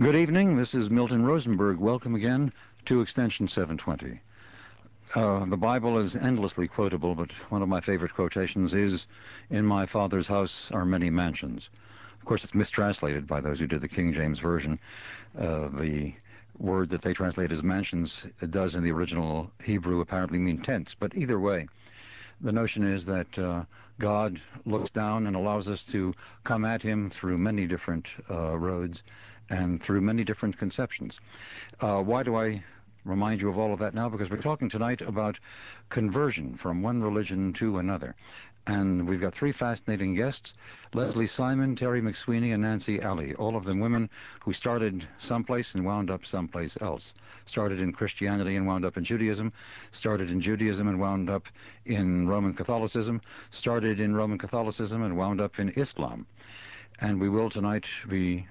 Good evening. This is Milton Rosenberg. Welcome again to Extension 720. Uh, the Bible is endlessly quotable, but one of my favorite quotations is, In my Father's house are many mansions. Of course, it's mistranslated by those who did the King James Version. Uh, the word that they translate as mansions does in the original Hebrew apparently mean tents, but either way, the notion is that uh, God looks down and allows us to come at Him through many different uh, roads and through many different conceptions. Uh, why do I remind you of all of that now? Because we're talking tonight about conversion from one religion to another. And we've got three fascinating guests Leslie Simon, Terry McSweeney, and Nancy Ali. All of them women who started someplace and wound up someplace else. Started in Christianity and wound up in Judaism. Started in Judaism and wound up in Roman Catholicism. Started in Roman Catholicism and wound up in Islam. And we will tonight be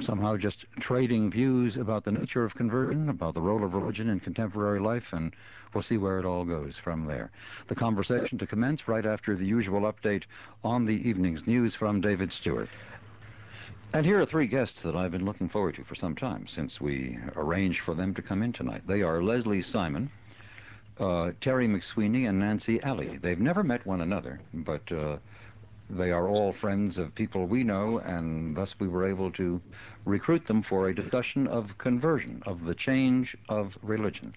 somehow just trading views about the nature of conversion, about the role of religion in contemporary life, and we'll see where it all goes from there. The conversation to commence right after the usual update on the evening's news from David Stewart. And here are three guests that I've been looking forward to for some time since we arranged for them to come in tonight. They are Leslie Simon, uh, Terry McSweeney, and Nancy Ali. They've never met one another, but uh, they are all friends of people we know, and thus we were able to recruit them for a discussion of conversion, of the change of religion.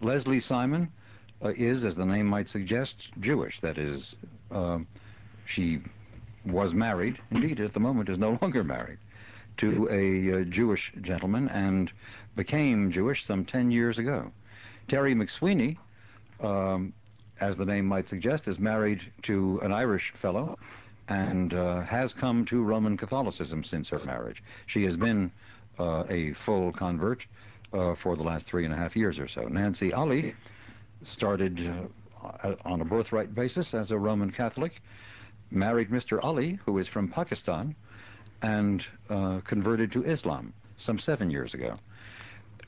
Leslie Simon uh, is, as the name might suggest, Jewish. That is, uh, she was married, indeed at the moment is no longer married, to a uh, Jewish gentleman and became Jewish some 10 years ago. Terry McSweeney um, as the name might suggest, is married to an Irish fellow and uh, has come to Roman Catholicism since her marriage. She has been uh, a full convert uh, for the last three and a half years or so. Nancy Ali started uh, on a birthright basis as a Roman Catholic, married Mr. Ali, who is from Pakistan, and uh, converted to Islam some seven years ago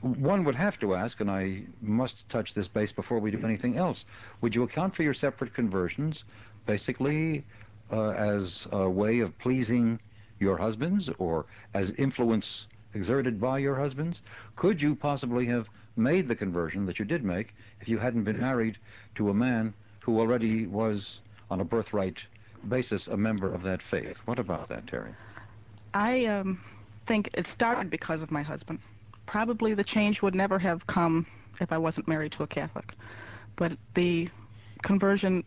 one would have to ask, and I must touch this base before we do anything else, would you account for your separate conversions basically uh, as a way of pleasing your husbands or as influence exerted by your husbands? Could you possibly have made the conversion that you did make if you hadn't been married to a man who already was, on a birthright basis, a member of that faith? What about that, Terry? I um, think it started because of my husband probably the change would never have come if I wasn't married to a Catholic. But the conversion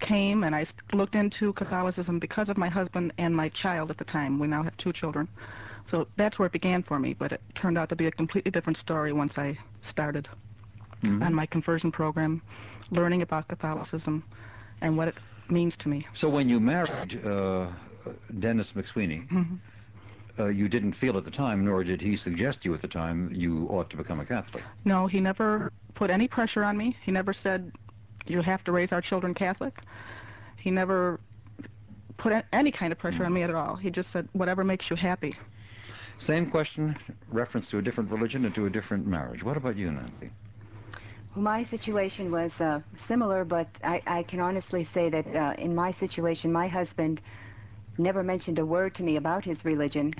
came, and I looked into Catholicism because of my husband and my child at the time. We now have two children. So that's where it began for me, but it turned out to be a completely different story once I started mm-hmm. on my conversion program, learning about Catholicism and what it means to me. So when you married uh, Dennis McSweeney, mm-hmm uh, you didn't feel at the time, nor did he suggest you at the time, you ought to become a Catholic. No, he never put any pressure on me. He never said, you have to raise our children Catholic. He never put any kind of pressure on me at all. He just said, whatever makes you happy. Same question, reference to a different religion and to a different marriage. What about you, Nancy? Well, my situation was uh, similar, but I, I, can honestly say that uh, in my situation, my husband never mentioned a word to me about his religion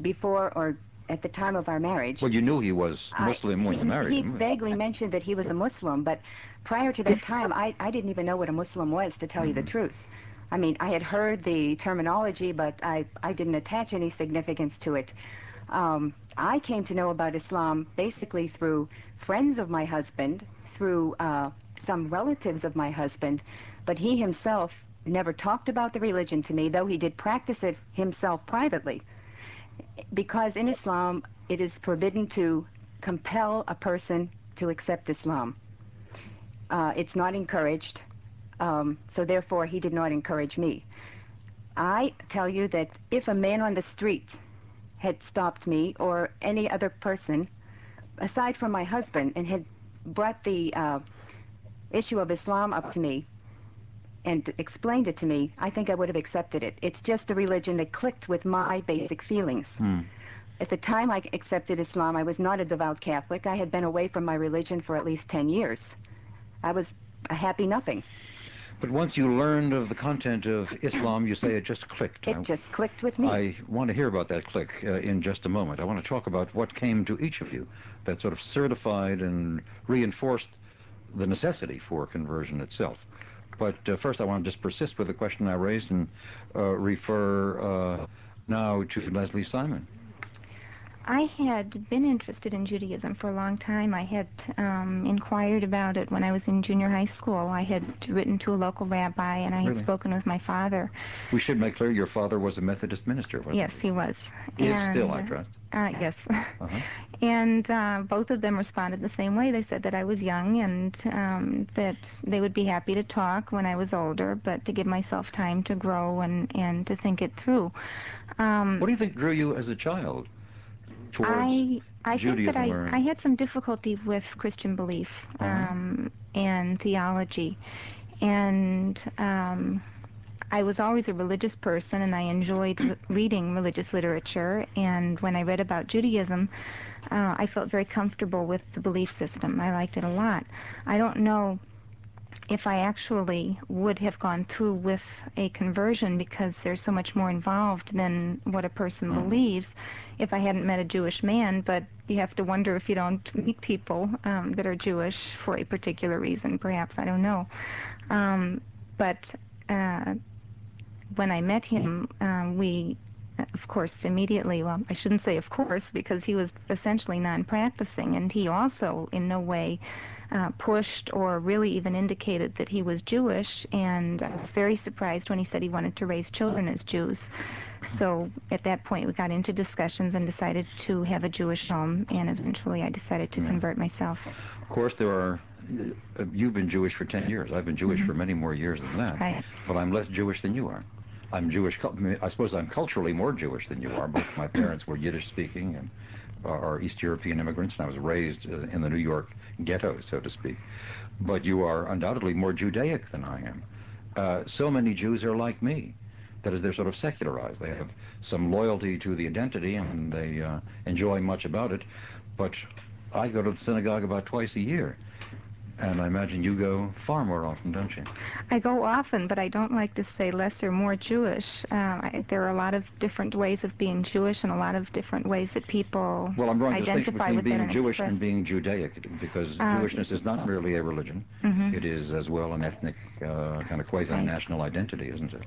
before or at the time of our marriage. Well, you knew he was Muslim I, when you married he him. He vaguely mentioned that he was a Muslim, but prior to that time, I, I didn't even know what a Muslim was, to tell you the mm-hmm. truth. I mean, I had heard the terminology, but I, I didn't attach any significance to it. Um, I came to know about Islam basically through friends of my husband, through uh, some relatives of my husband, but he himself never talked about the religion to me, though he did practice it himself privately. Because in Islam, it is forbidden to compel a person to accept Islam. Uh, it's not encouraged, um, so therefore he did not encourage me. I tell you that if a man on the street had stopped me or any other person, aside from my husband, and had brought the uh, issue of Islam up to me, and explained it to me, I think I would have accepted it. It's just a religion that clicked with my basic feelings. Hmm. At the time I accepted Islam, I was not a devout Catholic. I had been away from my religion for at least 10 years. I was a happy nothing. But once you learned of the content of Islam, you say it just clicked. It I- just clicked with me. I want to hear about that click uh, in just a moment. I want to talk about what came to each of you that sort of certified and reinforced the necessity for conversion itself. But uh, first, I want to just persist with the question I raised and uh, refer uh, now to Leslie Simon. I had been interested in Judaism for a long time. I had um, inquired about it when I was in junior high school. I had written to a local rabbi, and I had spoken with my father. We should make clear your father was a Methodist minister, wasn't he? Yes, he was. he? Is still, I uh, trust. Uh, yes. Uh-huh. And uh, both of them responded the same way. They said that I was young and um, that they would be happy to talk when I was older, but to give myself time to grow and, and to think it through. Um, What do you think drew you as a child towards I I think that I, I had some difficulty with Christian belief Uh-huh. um, and theology, and um, I was always a religious person, and I enjoyed re- reading religious literature. And when I read about Judaism, uh, I felt very comfortable with the belief system. I liked it a lot. I don't know if I actually would have gone through with a conversion because there's so much more involved than what a person Mhm. believes if I hadn't met a Jewish man, but you have to wonder if you don't meet people um, that are Jewish for a particular reason, perhaps, I don't know. Um, but uh, when I met him, um, we, of course, immediately, well, I shouldn't say of course, because he was essentially non-practicing, and he also in no way pushed or really even indicated that he was Jewish, and I was very surprised when he said he wanted to raise children as Jews. So at that point, we got into discussions and decided to have a Jewish home, and eventually I decided to Yeah. convert myself. Of course, there are. Uh, you've been Jewish for ten years. I've been Jewish Mhm. for many more years than that. Right. But I'm less Jewish than you are. I'm Jewish. I suppose I'm culturally more Jewish than you are. Both my parents were Yiddish speaking and are East European immigrants, and I was raised uh, in the New York ghetto, so to speak. But you are undoubtedly more Judaic than I am. Uh, so many Jews are like me. That is, they're sort of secularized. They have some loyalty to the identity, and they uh, enjoy much about it. But I go to the synagogue about twice a year, and I imagine you go far more often, don't you? I go often, but I don't like to say less or more Jewish. Uh, I, there are a lot of different ways of being Jewish and a lot of different ways that people Well, I'm drawing identify between with being and Jewish express. and being Judaic, because Uh, Jewishness is not merely a religion. Mhm. It is as well an ethnic uh, kind of quasi-national identity, isn't it?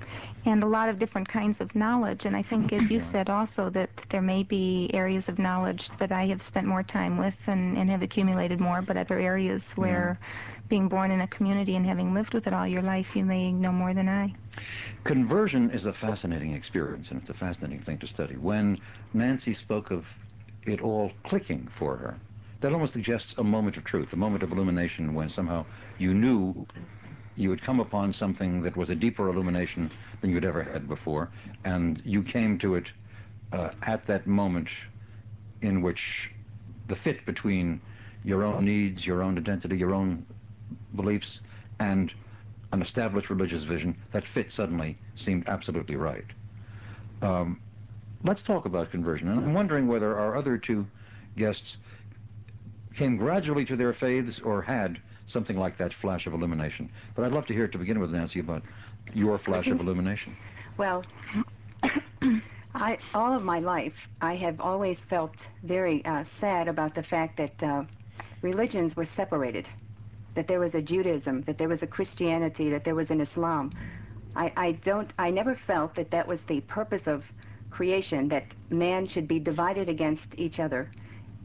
and a lot of different kinds of knowledge. And I think, as you said also, that there may be areas of knowledge that I have spent more time with and, and have accumulated more, but other areas where being born in a community and having lived with it all your life, you may know more than I. Conversion is a fascinating experience, and it's a fascinating thing to study. When Nancy spoke of it all clicking for her, that almost suggests a moment of truth, a moment of illumination when somehow you knew you had come upon something that was a deeper illumination than you'd ever had before, and you came to it uh, at that moment in which the fit between your own needs, your own identity, your own beliefs, and an established religious vision, that fit suddenly seemed absolutely right. Um, let's talk about conversion. And I'm wondering whether our other two guests came gradually to their faiths or had something like that flash of illumination. But I'd love to hear it. to begin with, Nancy, about your flash of illumination. Well, I all of my life I have always felt very uh, sad about the fact that uh, religions were separated. That there was a Judaism, that there was a Christianity, that there was an Islam. I, don't. I never felt that that was the purpose of creation. That man should be divided against each other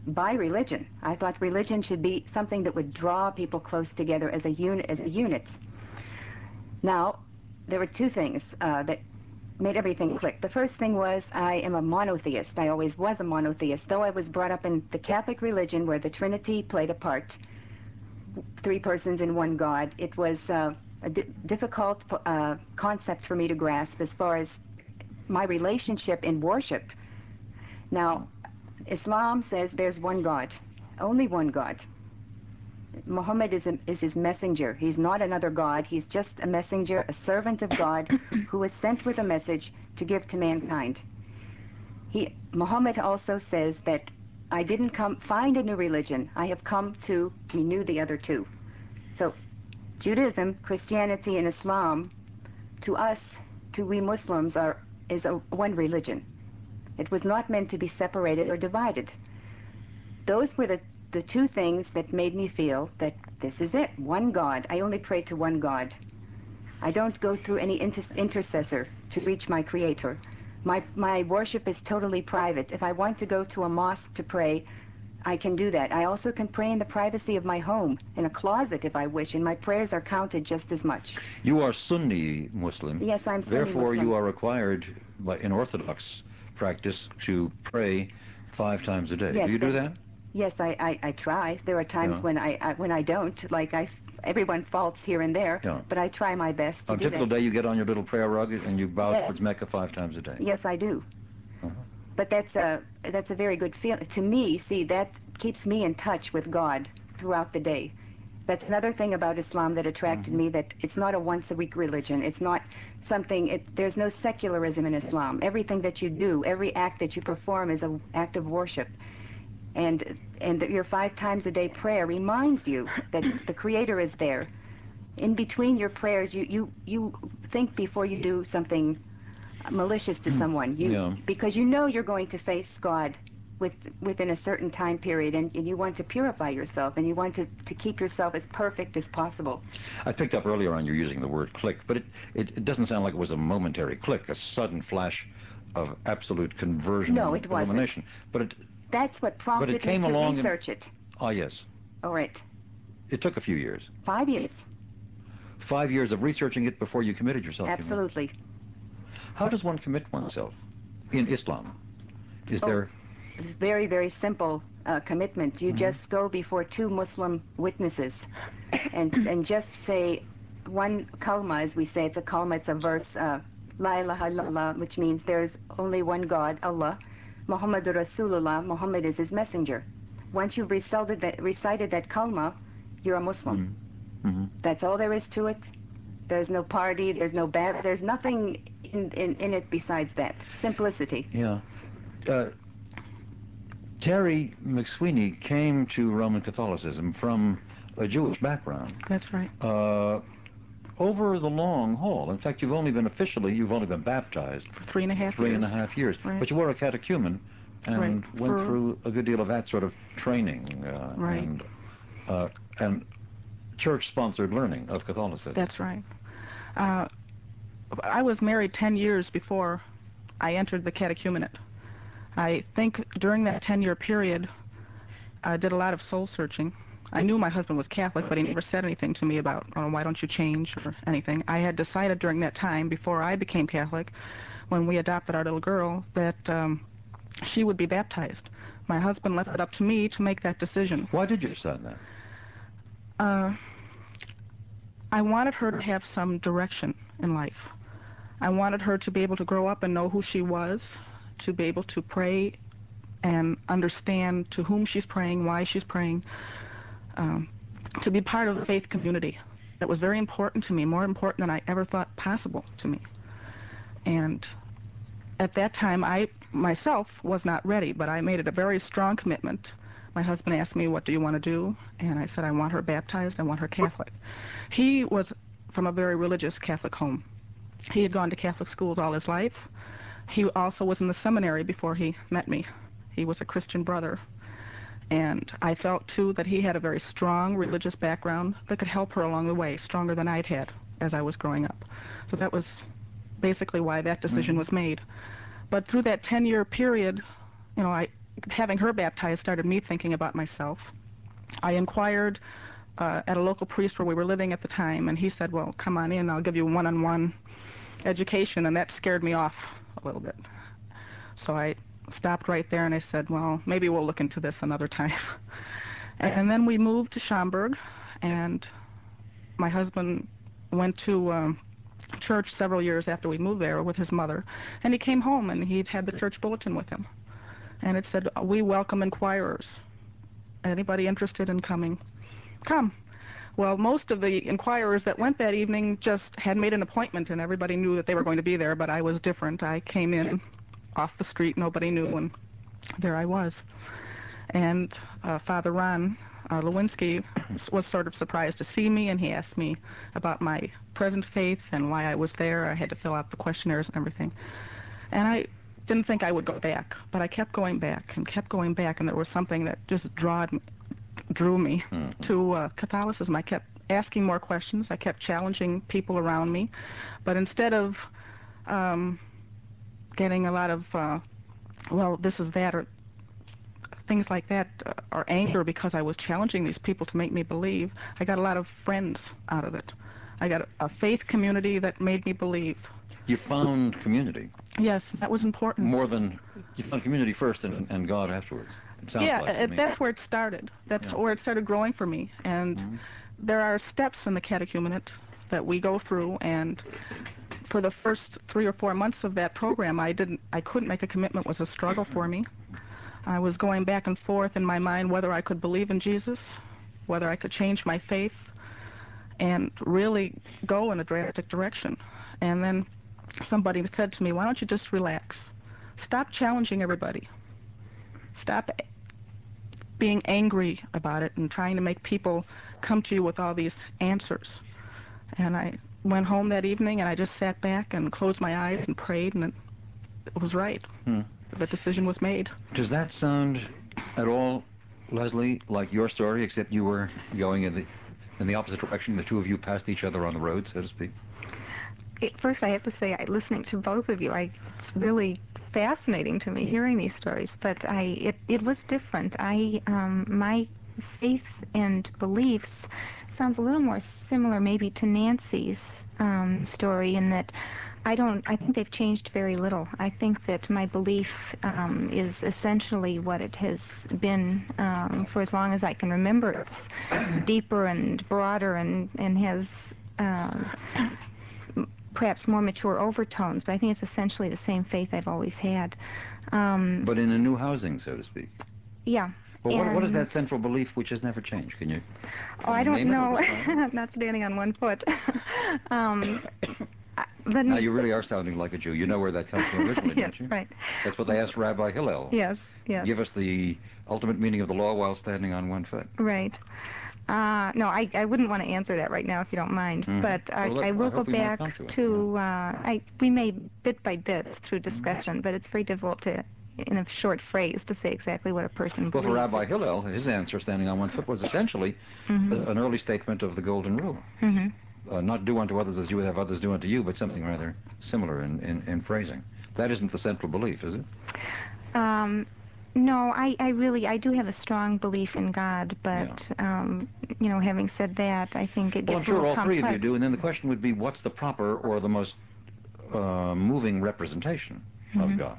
by religion. I thought religion should be something that would draw people close together as a unit. As a unit. Now, there were two things uh, that made everything click. The first thing was I am a monotheist. I always was a monotheist, though I was brought up in the Catholic religion where the Trinity played a part, three persons in one God. It was uh, a di- difficult uh, concept for me to grasp as far as my relationship in worship. Now, Islam says there's one God, only one God. Muhammad is, a, is his messenger. He's not another God. He's just a messenger, a servant of God who was sent with a message to give to mankind. He, Muhammad also says that I didn't come find a new religion. I have come to renew the other two. So Judaism, Christianity, and Islam, to us, to we Muslims, are is a one religion. It was not meant to be separated or divided. Those were the, the two things that made me feel that this is it, one God. I only pray to one God. I don't go through any inter- intercessor to reach my Creator. My, my worship is totally private. If I want to go to a mosque to pray, I can do that. I also can pray in the privacy of my home, in a closet if I wish, and my prayers are counted just as much. You are Sunni Muslim. Yes, I'm Sunni Therefore, you are required by, in Orthodox practice to pray five times a day. Yes, do you do that? Yes, I, I, I try. There are times Yeah. when I, I when I don't. Like I, everyone faults here and there, Yeah. but I try my best to On a do typical that. day, you get on your little prayer rug and you bow Yes. towards Mecca five times a day. Yes, I do. Uh-huh. But that's a that's a very good feeling to me. See, that keeps me in touch with God throughout the day. That's another thing about Islam that attracted Mm-hmm. me. That it's not a once a week religion. It's not something. It, there's no secularism in Islam. Everything that you do, every act that you perform, is an act of worship. And and your five times a day prayer reminds you that the Creator is there. In between your prayers, you you you think before you do something malicious to hmm. someone. You because you know you're going to face God with within a certain time period, and, and you want to purify yourself, and you want to, to keep yourself as perfect as possible. I picked up earlier on you using the word click, but it, it, it doesn't sound like it was a momentary click, a sudden flash of absolute conversion No, it wasn't. illumination. But it, That's what prompted came me to along and- research it. ah, yes, All right, it took a few years. five years, Five years of researching it before you committed yourself. you absolutely. How does one commit oneself in Islam? Is Oh. there It's very, very simple uh, commitment. You Mhm. just go before two Muslim witnesses and, and just say one kalma, as we say. It's a kalma, it's a verse, uh, La ilaha illallah, which means there's only one God, Allah. Muhammadur Rasulullah, Muhammad is his messenger. Once you've recited that, recited that kalma, you're a Muslim. hmm That's all there is to it. There's no party, there's no bad, there's nothing in, in, in it besides that. Simplicity. Yeah. Uh, Terry McSweeney came to Roman Catholicism from a Jewish background That's right. uh, over the long haul. In fact, you've only been officially, you've only been baptized For three and a half three years. and a half years. Right. But you were a catechumen and Right. went For- through a good deal of that sort of training uh, Right. and, uh, and church-sponsored learning of Catholicism. That's right. Uh, I was married 10 years before I entered the catechumenate. I think during that 10 year period, I did a lot of soul searching. I knew my husband was Catholic, but he never said anything to me about, oh, why don't you change or anything. I had decided during that time, before I became Catholic, when we adopted our little girl, that um, she would be baptized. My husband left it up to me to make that decision. Why did you decide that? Uh, I wanted her to have some direction in life. I wanted her to be able to grow up and know who she was, to be able to pray and understand to whom she's praying, why she's praying, um, to be part of the faith community. That was very important to me, more important than I ever thought possible to me. And at that time, I myself was not ready, but I made it a very strong commitment. My husband asked me, What do you want to do? And I said, I want her baptized, I want her Catholic. He was from a very religious Catholic home. He had gone to Catholic schools all his life. He also was in the seminary before he met me. He was a Christian brother. And I felt, too, that he had a very strong religious background that could help her along the way, stronger than I'd had as I was growing up. So that was basically why that decision was made. But through that 10 year period, you know, I, having her baptized started me thinking about myself. I inquired uh, at a local priest where we were living at the time, and he said, Well, come on in, I'll give you one on one education, and that scared me off a little bit. So I stopped right there and I said, Well, maybe we'll look into this another time. and then we moved to Schaumburg, and my husband went to um, church several years after we moved there with his mother, and he came home and he'd had the church bulletin with him. And it said, We welcome inquirers. Anybody interested in coming? Come. Well, most of the inquirers that went that evening just had made an appointment, and everybody knew that they were going to be there, but I was different. I came in off the street, nobody knew, and there I was. And uh, Father Ron uh, Lewinsky was sort of surprised to see me, and he asked me about my present faith and why I was there. I had to fill out the questionnaires and everything. And I didn't think I would go back, but I kept going back and kept going back, and there was something that just drawed, drew me Mhm. to uh, Catholicism. I kept asking more questions. I kept challenging people around me, but instead of um, getting a lot of, uh, well, this is that, or things like that, uh, or anger because I was challenging these people to make me believe, I got a lot of friends out of it. I got a, faith community that made me believe. You found community Yes, that was important. more than you found community first and, and God afterwards. It sounds yeah, like that's where it started. That's Yeah. where it started growing for me. And Mhm. there are steps in the catechumenate that we go through and for the first three or four months of that program I didn't I couldn't make a commitment it was a struggle for me. I was going back and forth in my mind whether I could believe in Jesus, whether I could change my faith and really go in a drastic direction. And then somebody said to me, "Why don't you just relax? Stop challenging everybody. Stop being angry about it and trying to make people come to you with all these answers. And I went home that evening and I just sat back and closed my eyes and prayed and it, it was right. Hmm. The decision was made. Does that sound at all, Leslie, like your story, except you were going in the in the opposite direction? The two of you passed each other on the road, so to speak. At first, I have to say, I, listening to both of you, I, it's really fascinating to me hearing these stories. But I, it, it was different. I, um, my faith and beliefs sounds a little more similar, maybe, to Nancy's um, story in that I don't. I think they've changed very little. I think that my belief um, is essentially what it has been um, for as long as I can remember. It's deeper and broader and and has. Uh, perhaps more mature overtones, but I think it's essentially the same faith I've always had. Um, But in a new housing, so to speak. yeah. Well, what, what is that central belief which has never changed? Can you? Oh, I don't name it or know. I'm not standing on one foot. um, the, Now you really are sounding like a Jew. You know where that comes from originally, yes, don't you? right. That's what they asked Rabbi Hillel. Yes, yes. Give us the ultimate meaning of the law while standing on one foot. Right. Uh, no, I, I wouldn't want to answer that right now if you don't mind. Mhm. But I, Well, look, I will I go hope we might back to to, uh, I, we may bit by bit through discussion, but it's very difficult to, in a short phrase, to say exactly what a person Well, believes. for Rabbi Hillel, his answer, standing on one foot, was essentially hmm a- an early statement of the Golden Rule. hmm Uh, not do unto others as you would have others do unto you, but something rather similar in, in, in phrasing. That isn't the central belief, is it? Um, no, I, I really, I do have a strong belief in God, but, um, you know, having said that, I think it gets Well, I'm a sure little all complex. three of you do, and then the question would be, what's the proper or the most uh, moving representation Mhm. of God?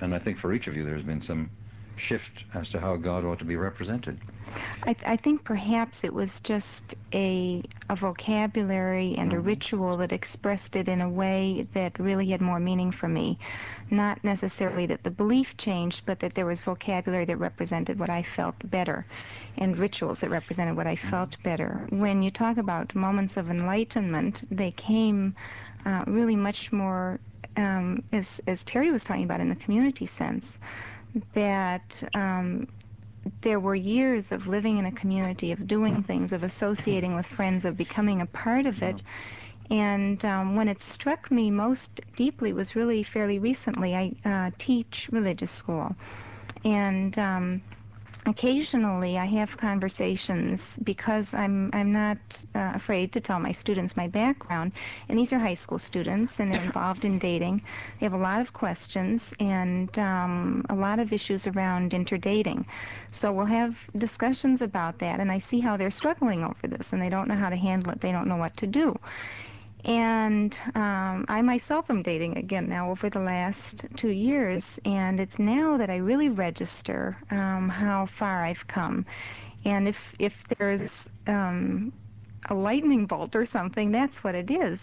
And I think for each of you, there's been some shift as to how God ought to be represented. I, I think perhaps it was just a, a vocabulary and a Mhm. ritual that expressed it in a way that really had more meaning for me. Not necessarily that the belief changed, but that there was vocabulary that represented what I felt better and rituals that represented what I felt better. When you talk about moments of enlightenment, they came uh, really much more, um, as, as Terry was talking about, in the community sense, that um, there were years of living in a community, of doing things, of associating with friends, of becoming a part of it. And um, when it struck me most deeply was really fairly recently. I uh, teach religious school, and um, occasionally I have conversations because I'm I'm not uh, afraid to tell my students my background. And these are high school students, and they're involved in dating. They have a lot of questions and um, a lot of issues around interdating. So we'll have discussions about that, and I see how they're struggling over this, and they don't know how to handle it. They don't know what to do. And um, I myself am dating again now over the last two years, and it's now that I really register um, how far I've come. And if if there's um, a lightning bolt or something, that's what it is.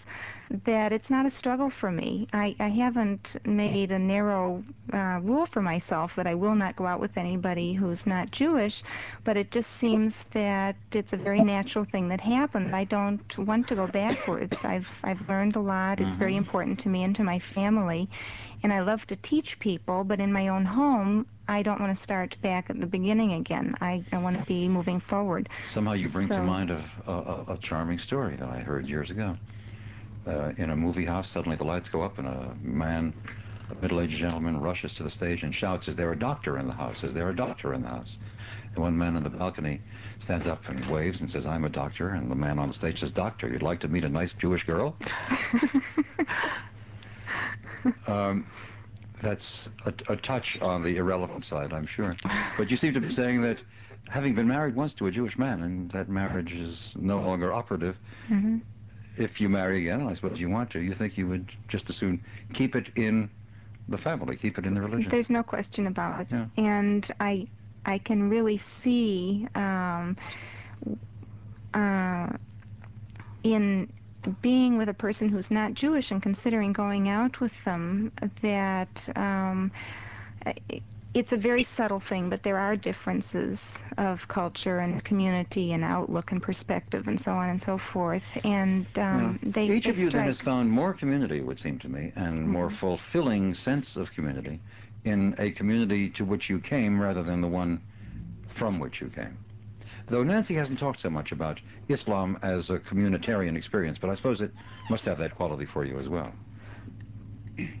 that it's not a struggle for me. I, I haven't made a narrow uh, rule for myself that I will not go out with anybody who's not Jewish, but it just seems that it's a very natural thing that happens. I don't want to go backwards. I've I've learned a lot. It's very Mhm. important to me and to my family, and I love to teach people. But in my own home, I don't want to start back at the beginning again. I, I want to be moving forward. Somehow you bring to mind a, a, a- a charming story that I heard years ago. Uh, in a movie house, suddenly the lights go up and a man, a middle-aged gentleman, rushes to the stage and shouts, "Is there a doctor in the house? Is there a doctor in the house?" And one man on the balcony stands up and waves and says, "I'm a doctor." And the man on the stage says, "Doctor, you'd like to meet a nice Jewish girl?" um, that's a, a touch on the irrelevant side, I'm sure. But you seem to be saying that having been married once to a Jewish man and that marriage is no longer operative, hmm if you marry again, I suppose you want to, you think you would just as soon keep it in the family, keep it in the religion. There's no question about it. Yeah. And I I can really see um, uh, in being with a person who's not Jewish and considering going out with them that um, it's a very subtle thing, but there are differences of culture and community and outlook and perspective and so on and so forth. And um, Yeah. they Each they of you then has found more community, it would seem to me, and more Mhm. fulfilling sense of community in a community to which you came rather than the one from which you came. Though Nancy hasn't talked so much about Islam as a communitarian experience, but I suppose it must have that quality for you as well.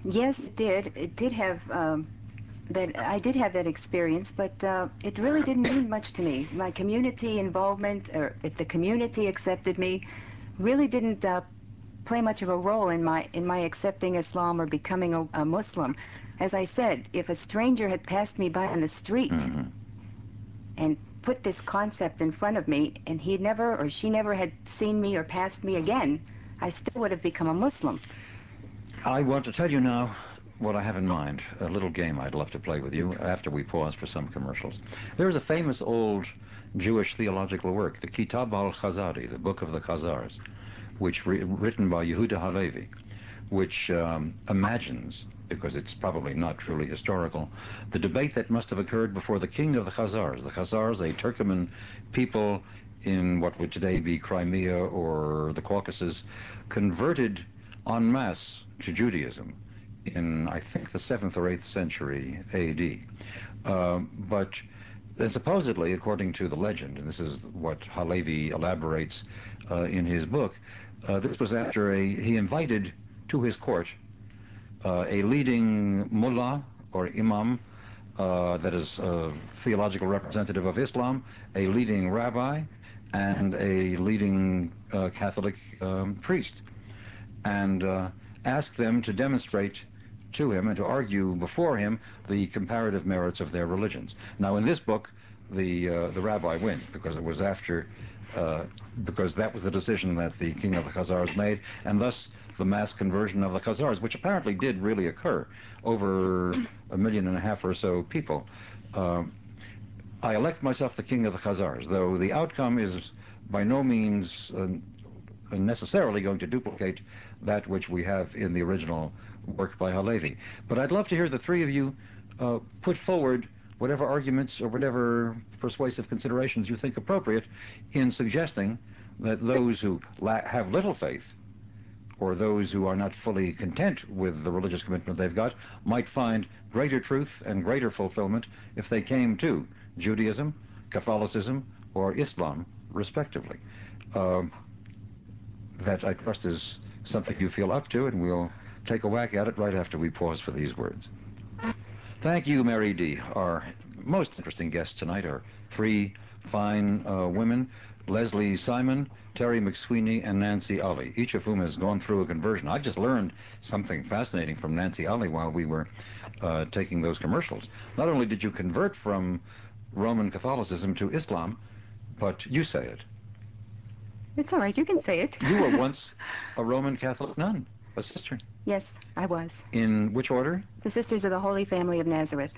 Yes, it did. It did have um, that. I did have that experience, but uh, it really didn't mean much to me. My community involvement, or if the community accepted me, really didn't uh, play much of a role in my in my accepting Islam or becoming a, a Muslim. As I said, if a stranger had passed me by on the street Mhm. and put this concept in front of me, and he never or she never had seen me or passed me again, I still would have become a Muslim. I want to tell you now what I have in mind, a little game I'd love to play with you after we pause for some commercials. There is a famous old Jewish theological work, the Kitab al-Khazari, the Book of the Khazars, which written by Yehuda Halevi, which um, imagines, because it's probably not truly historical, the debate that must have occurred before the king of the Khazars. The Khazars, a Turkoman people in what would today be Crimea or the Caucasus, converted en masse to Judaism in, I think, the 7th or 8th century AD. Um, but then supposedly, according to the legend, and this is what Halevi elaborates uh, in his book, uh, this was after a, he invited to his court uh, a leading mullah or imam, uh, that is a theological representative of Islam, a leading rabbi, and a leading uh, Catholic um, priest, and uh, asked them to demonstrate to him and to argue before him the comparative merits of their religions. Now, in this book, the uh, the rabbi wins because it was after. Uh, because that was the decision that the king of the Khazars made, and thus the mass conversion of the Khazars, which apparently did really occur over a million and a half or so people. Um, I elect myself the king of the Khazars, though the outcome is by no means uh, necessarily going to duplicate that which we have in the original work by Halevi. But I'd love to hear the three of you uh, put forward whatever arguments or whatever persuasive considerations you think appropriate in suggesting that those who have little faith or those who are not fully content with the religious commitment they've got might find greater truth and greater fulfillment if they came to Judaism, Catholicism, or Islam, respectively. Um, that I trust is something you feel up to, and we'll take a whack at it right after we pause for these words. Thank you, Mary D. Our most interesting guests tonight are three fine uh, women, Leslie Simon, Terry McSweeney, and Nancy Ali, each of whom has gone through a conversion. I just learned something fascinating from Nancy Ali while we were uh, taking those commercials. Not only did you convert from Roman Catholicism to Islam, but you say it. It's all right. You can say it. You were once a Roman Catholic nun, a sister. Yes, I was. In which order? The Sisters of the Holy Family of Nazareth.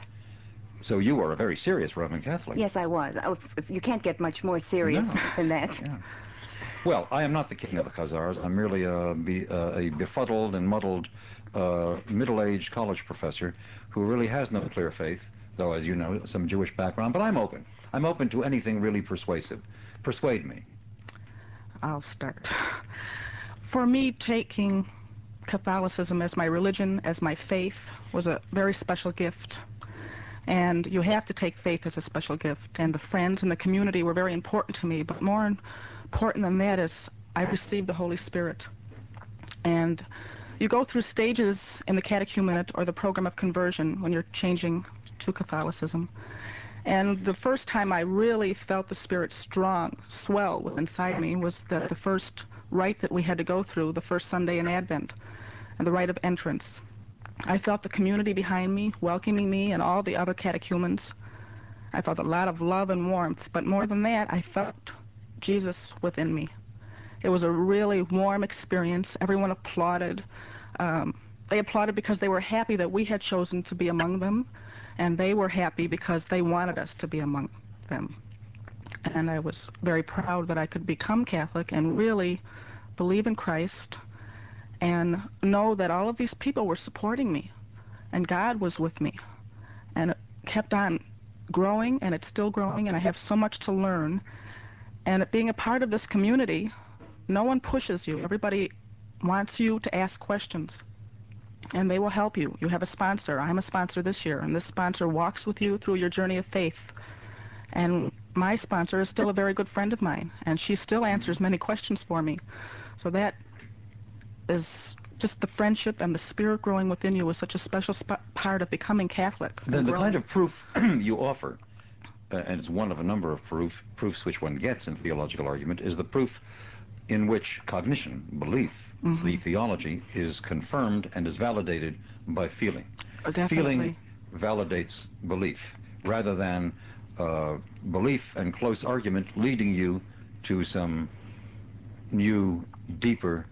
So you were a very serious Roman Catholic. Yes, I was. Oh, if- if you can't get much more serious No. than that. Yeah. Well, I am not the king of the Khazars. I'm merely a, be, uh, a befuddled and muddled uh, middle-aged college professor who really has no clear faith, though, as you know, some Jewish background. But I'm open. I'm open to anything really persuasive. Persuade me. I'll start. For me, taking Catholicism as my religion, as my faith, was a very special gift. And you have to take faith as a special gift. And the friends and the community were very important to me. But more important than that is I received the Holy Spirit. And you go through stages in the catechumenate or the program of conversion when you're changing to Catholicism. And the first time I really felt the Spirit strong, swell inside me, was the, the first rite that we had to go through, the first Sunday in Advent, and the rite of entrance. I felt the community behind me, welcoming me and all the other catechumens. I felt a lot of love and warmth, but more than that, I felt Jesus within me. It was a really warm experience. Everyone applauded. Um, they applauded because they were happy that we had chosen to be among them, and they were happy because they wanted us to be among them. And I was very proud that I could become Catholic and really believe in Christ and know that all of these people were supporting me and God was with me. And it kept on growing and it's still growing and I have so much to learn. And being a part of this community, no one pushes you. Everybody wants you to ask questions and they will help you. You have a sponsor. I'm a sponsor this year, and this sponsor walks with you through your journey of faith. And my sponsor is still a very good friend of mine, and she still answers many questions for me. So that is just the friendship and the spirit growing within you is such a special sp- part of becoming Catholic. Then the kind of proof you offer, uh, and it's one of a number of proof, proofs which one gets in theological argument, is the proof in which cognition, belief, mm-hmm. the theology is confirmed and is validated by feeling. Oh, feeling validates belief rather than uh, belief and close argument leading you to some new, deeper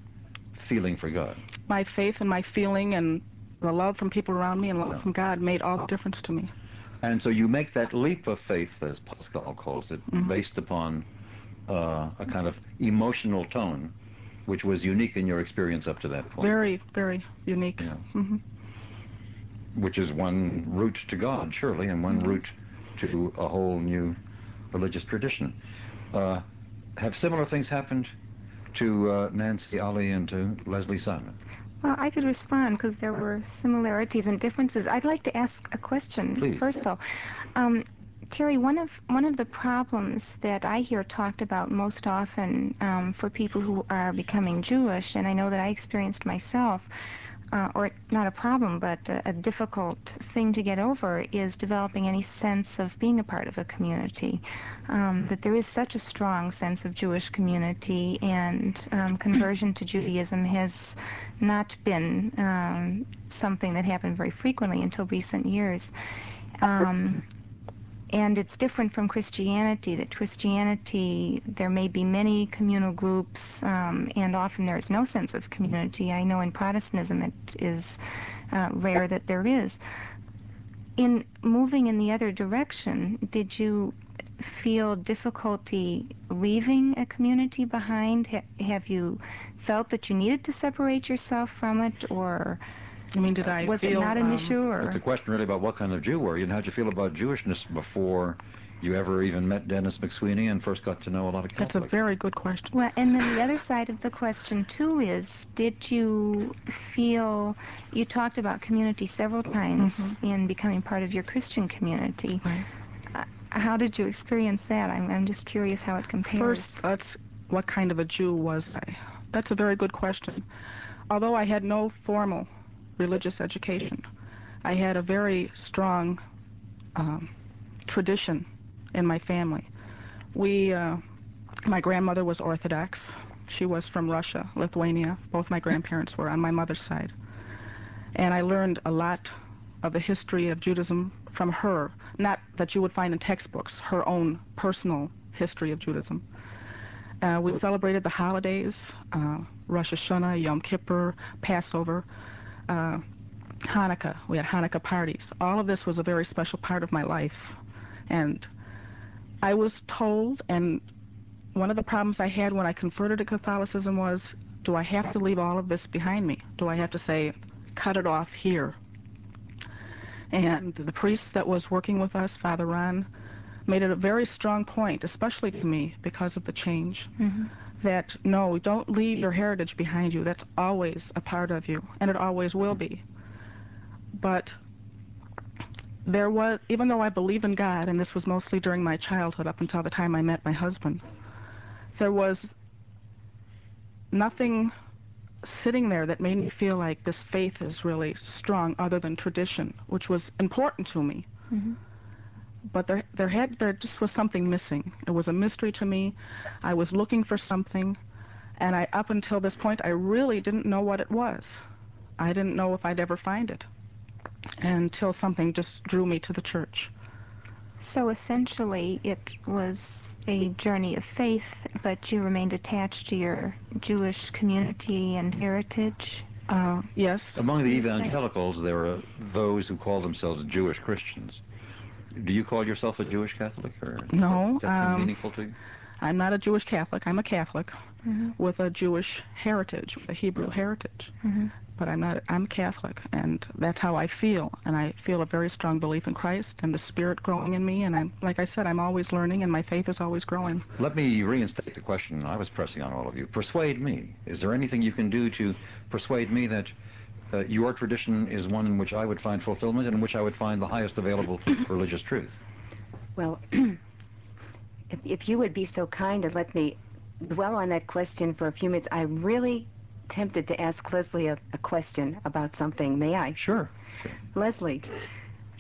feeling for God. My faith and my feeling and the love from people around me and love no. from God made all the difference to me. And so you make that leap of faith, as Pascal calls it, mm-hmm. based upon uh, a kind of emotional tone, which was unique in your experience up to that point. Very, very unique. Yeah. Mm-hmm. Which is one route to God, surely, and one mm-hmm. route to a whole new religious tradition. Uh, have similar things happened to uh, Nancy Ali and to Leslie Simon? Well, I could respond because there were similarities and differences. I'd like to ask a question Please. first, though. Um, Terry, one of one of the problems that I hear talked about most often um, for people who are becoming Jewish, and I know that I experienced myself, or not a problem, but a, a, difficult thing to get over, is developing any sense of being a part of a community. Um, that there is such a strong sense of Jewish community, and um, conversion to Judaism has not been um, something that happened very frequently until recent years. Um, and it's different from Christianity. That Christianity, there may be many communal groups, um, and often there is no sense of community. I know in Protestantism it is uh, rare that there is. In moving in the other direction, did you feel difficulty leaving a community behind? Ha- have you felt that you needed to separate yourself from it, or I mean, did I was feel, it not an um, issue? Or it's a question really about what kind of Jew were you, and how'd you feel about Jewishness before you ever even met Dennis McSweeney and first got to know a lot of Catholics? That's a very good question. Well, and then the other side of the question too is, did you feel you talked about community several times mm-hmm. in becoming part of your Christian community? Right. Uh, how did you experience that? I'm, I'm just curious how it compares. First, that's what kind of a Jew was I? That's a very good question. Although I had no formal religious education. I had a very strong um, tradition in my family. We, uh, my grandmother was Orthodox. She was from Russia, Lithuania. Both my grandparents were on my mother's side. And I learned a lot of the history of Judaism from her. Not that you would find in textbooks, her own personal history of Judaism. Uh, we celebrated the holidays, uh, Rosh Hashanah, Yom Kippur, Passover uh, Hanukkah. We had Hanukkah parties. All of this was a very special part of my life. And I was told and one of the problems I had when I converted to Catholicism was, do I have to leave all of this behind me? Do I have to say, cut it off here? And the priest that was working with us, Father Ron, made it a very strong point, especially to me because of the change, Mm-hmm. That no, don't leave your heritage behind you. That's always a part of you, and it always will be. But there was, even though I believed in God, and this was mostly during my childhood up until the time I met my husband, there was nothing sitting there that made me feel like this faith is really strong other than tradition, which was important to me. Mhm. But there, there had, there just was something missing. It was a mystery to me. I was looking for something, and I, up until this point, I really didn't know what it was. I didn't know if I'd ever find it until something just drew me to the church. So essentially, it was a journey of faith, but you remained attached to your Jewish community and heritage. Uh, yes. Among the evangelicals, there are those who call themselves Jewish Christians. Do you call yourself a Jewish Catholic, or No, does that um, meaningful to you? I'm not a Jewish Catholic. I'm a Catholic Mhm. with a Jewish heritage, a Hebrew heritage. Mhm. But I'm not. I'm Catholic, and that's how I feel. And I feel a very strong belief in Christ and the Spirit growing in me. And I'm, like I said, I'm always learning, and my faith is always growing. Let me reinstate the question I was pressing on all of you. Persuade me. Is there anything you can do to persuade me that uh, your tradition is one in which I would find fulfillment and in which I would find the highest available religious truth? Well, if, if you would be so kind and let me dwell on that question for a few minutes, I'm really tempted to ask Leslie a, a question about something. May I? Sure. Leslie,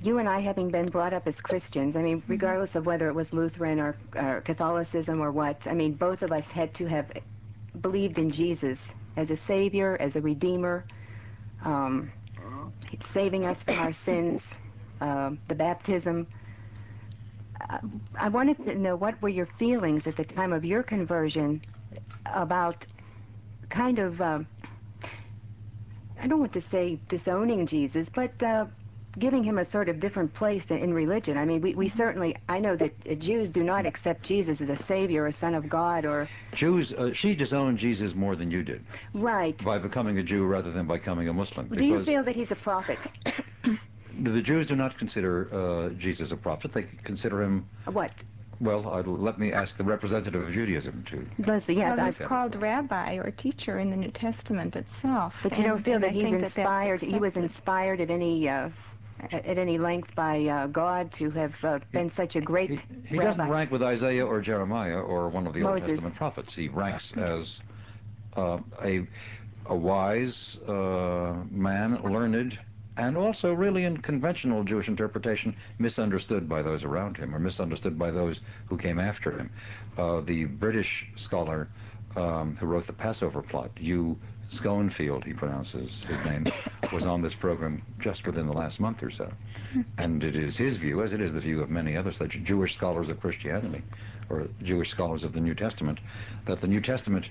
you and I having been brought up as Christians, I mean, regardless of whether it was Lutheran or, or Catholicism or what, I mean, both of us had to have believed in Jesus as a Savior, as a Redeemer, um, saving us from our sins, um the baptism. Uh, I wanted to know what were your feelings at the time of your conversion about kind of, um, I don't want to say disowning Jesus, but uh, giving him a sort of different place in, in religion. I mean, we, we certainly, I know that uh, Jews do not accept Jesus as a savior, a son of God, or, Jews, uh, she disowned Jesus more than you did right. by becoming a Jew rather than by becoming a Muslim. Do you feel that he's a prophet? the Jews do not consider uh, Jesus a prophet. They consider him, What? well, uh, let me ask the representative of Judaism to Leslie, yes, well, I, he's called rabbi or teacher in the New Testament itself. but you don't feel that I he's think that inspired, he was inspired at any, uh, at any length by uh, God to have uh, been such a great He, he rabbi. doesn't rank with Isaiah or Jeremiah or one of the Old Testament prophets. He ranks as uh, a a wise uh, man, learned, and also really in conventional Jewish interpretation, misunderstood by those around him or misunderstood by those who came after him. Uh, the British scholar um, who wrote the Passover plot, Hugh Schonfield, he pronounces his name, was on this program just within the last month or so. Hmm. And it is his view, as it is the view of many other such Jewish scholars of Christianity, or Jewish scholars of the New Testament, that the New Testament,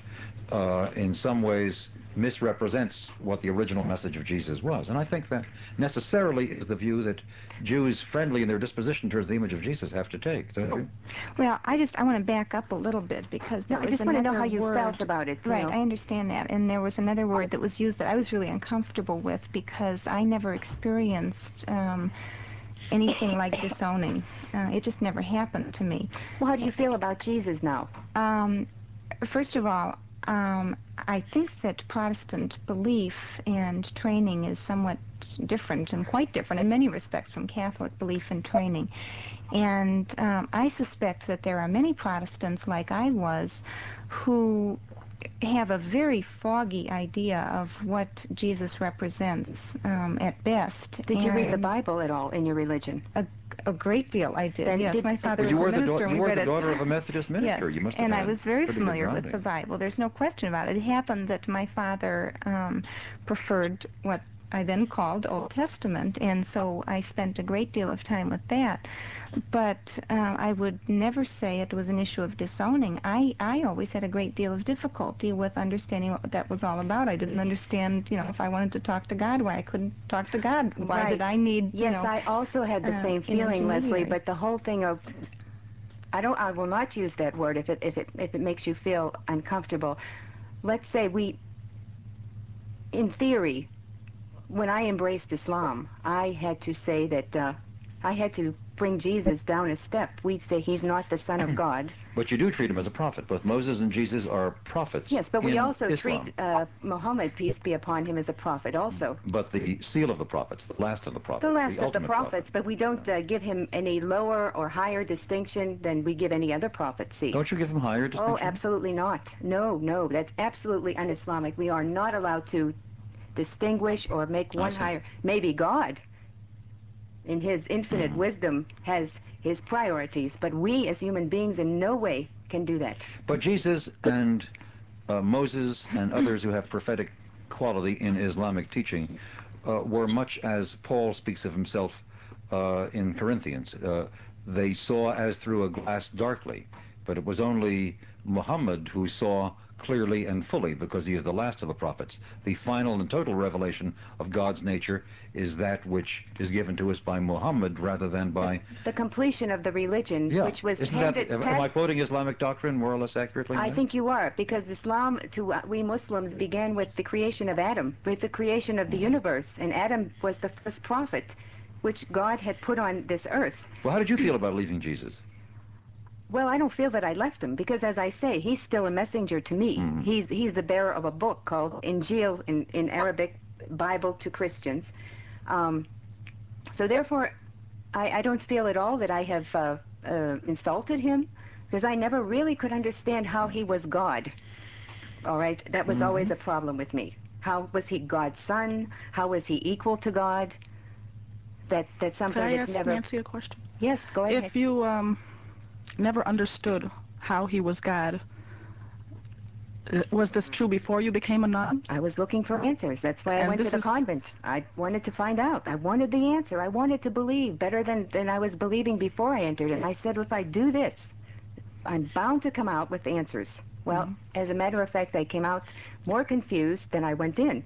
in some ways, misrepresents what the original message of Jesus was. And I think that necessarily is the view that Jews friendly in their disposition towards the image of Jesus have to take. don't you? Well, I just I want to back up a little bit because No, there I just want to know how you word. felt about it. Right, know. I understand that. And there was another word that was used that I was really uncomfortable with because I never experienced um, anything like disowning. Uh, it just never happened to me. Well, how do you feel about Jesus now? Um, first of all, um, I think that Protestant belief and training is somewhat different and quite different in many respects from Catholic belief and training. And um, I suspect that there are many Protestants, like I was, who have a very foggy idea of what Jesus represents um, at best. Did you read the Bible at all in your religion? A great deal, I did. Then yes, did- my father Well, you was were a the, minister, da- you we were read the it. daughter of a Methodist minister. Yes, You must have and I was very familiar with the Bible. There's no question about it. It happened that my father um, preferred what I then called Old Testament, and so I spent a great deal of time with that. But uh, I would never say it was an issue of disowning. I, I always had a great deal of difficulty with understanding what that was all about. I didn't understand, you know, if I wanted to talk to God, why I couldn't talk to God. Why Right. did I need, Yes, know, I also had the uh, same feeling, Leslie, but the whole thing of I don't. I will not use that word if it if it if it makes you feel uncomfortable. Let's say we, in theory, when I embraced Islam, I had to say that uh, I had to bring Jesus down a step. We'd say he's not the Son of God. But you do treat him as a prophet. Both Moses and Jesus are prophets. Yes, but we also Islam. treat uh, Muhammad, peace be upon him, as a prophet also. But the seal of the prophets, the last of the prophets, The last of the prophets, prophet. but we don't uh, give him any lower or higher distinction than we give any other prophet. See? Don't you give him higher distinction? Oh, absolutely not. No, no, that's absolutely un-Islamic. We are not allowed to distinguish or make one higher. Maybe God, in His infinite wisdom, has His priorities, but we as human beings in no way can do that. But Jesus and uh, Moses and others who have prophetic quality in Islamic teaching uh, were much as Paul speaks of himself uh, in Corinthians. Uh, they saw as through a glass darkly, but it was only Muhammad who saw clearly and fully because he is the last of the prophets. The final and total revelation of God's nature is that which is given to us by Muhammad rather than by The completion of the religion, yeah. which was handed, am, I quoting Islamic doctrine more or less accurately? I think you are, because Islam to uh, we Muslims began with the creation of Adam, with the creation of the universe, and Adam was the first prophet, which God had put on this earth. Well, how did you feel about leaving Jesus? Well, I don't feel that I left him because, as I say, he's still a messenger to me. Mhm. He's he's the bearer of a book called Injil in in Arabic, Bible to Christians. Um, so therefore, I, I don't feel at all that I have uh, uh, insulted him because I never really could understand how he was God. All right, that was Mhm. always a problem with me. How was he God's son? How was he equal to God? That that's something Could I that's ask never. Nancy a question? Yes, go ahead. If you um, never understood how he was God, uh, was this true before you became a nun? I was looking for answers. That's why I And went to the is- convent. I wanted to find out. I wanted the answer. I wanted to believe better than, than I was believing before I entered. And I said, if I do this, I'm bound to come out with answers. Well, Mhm. as a matter of fact, I came out more confused than I went in.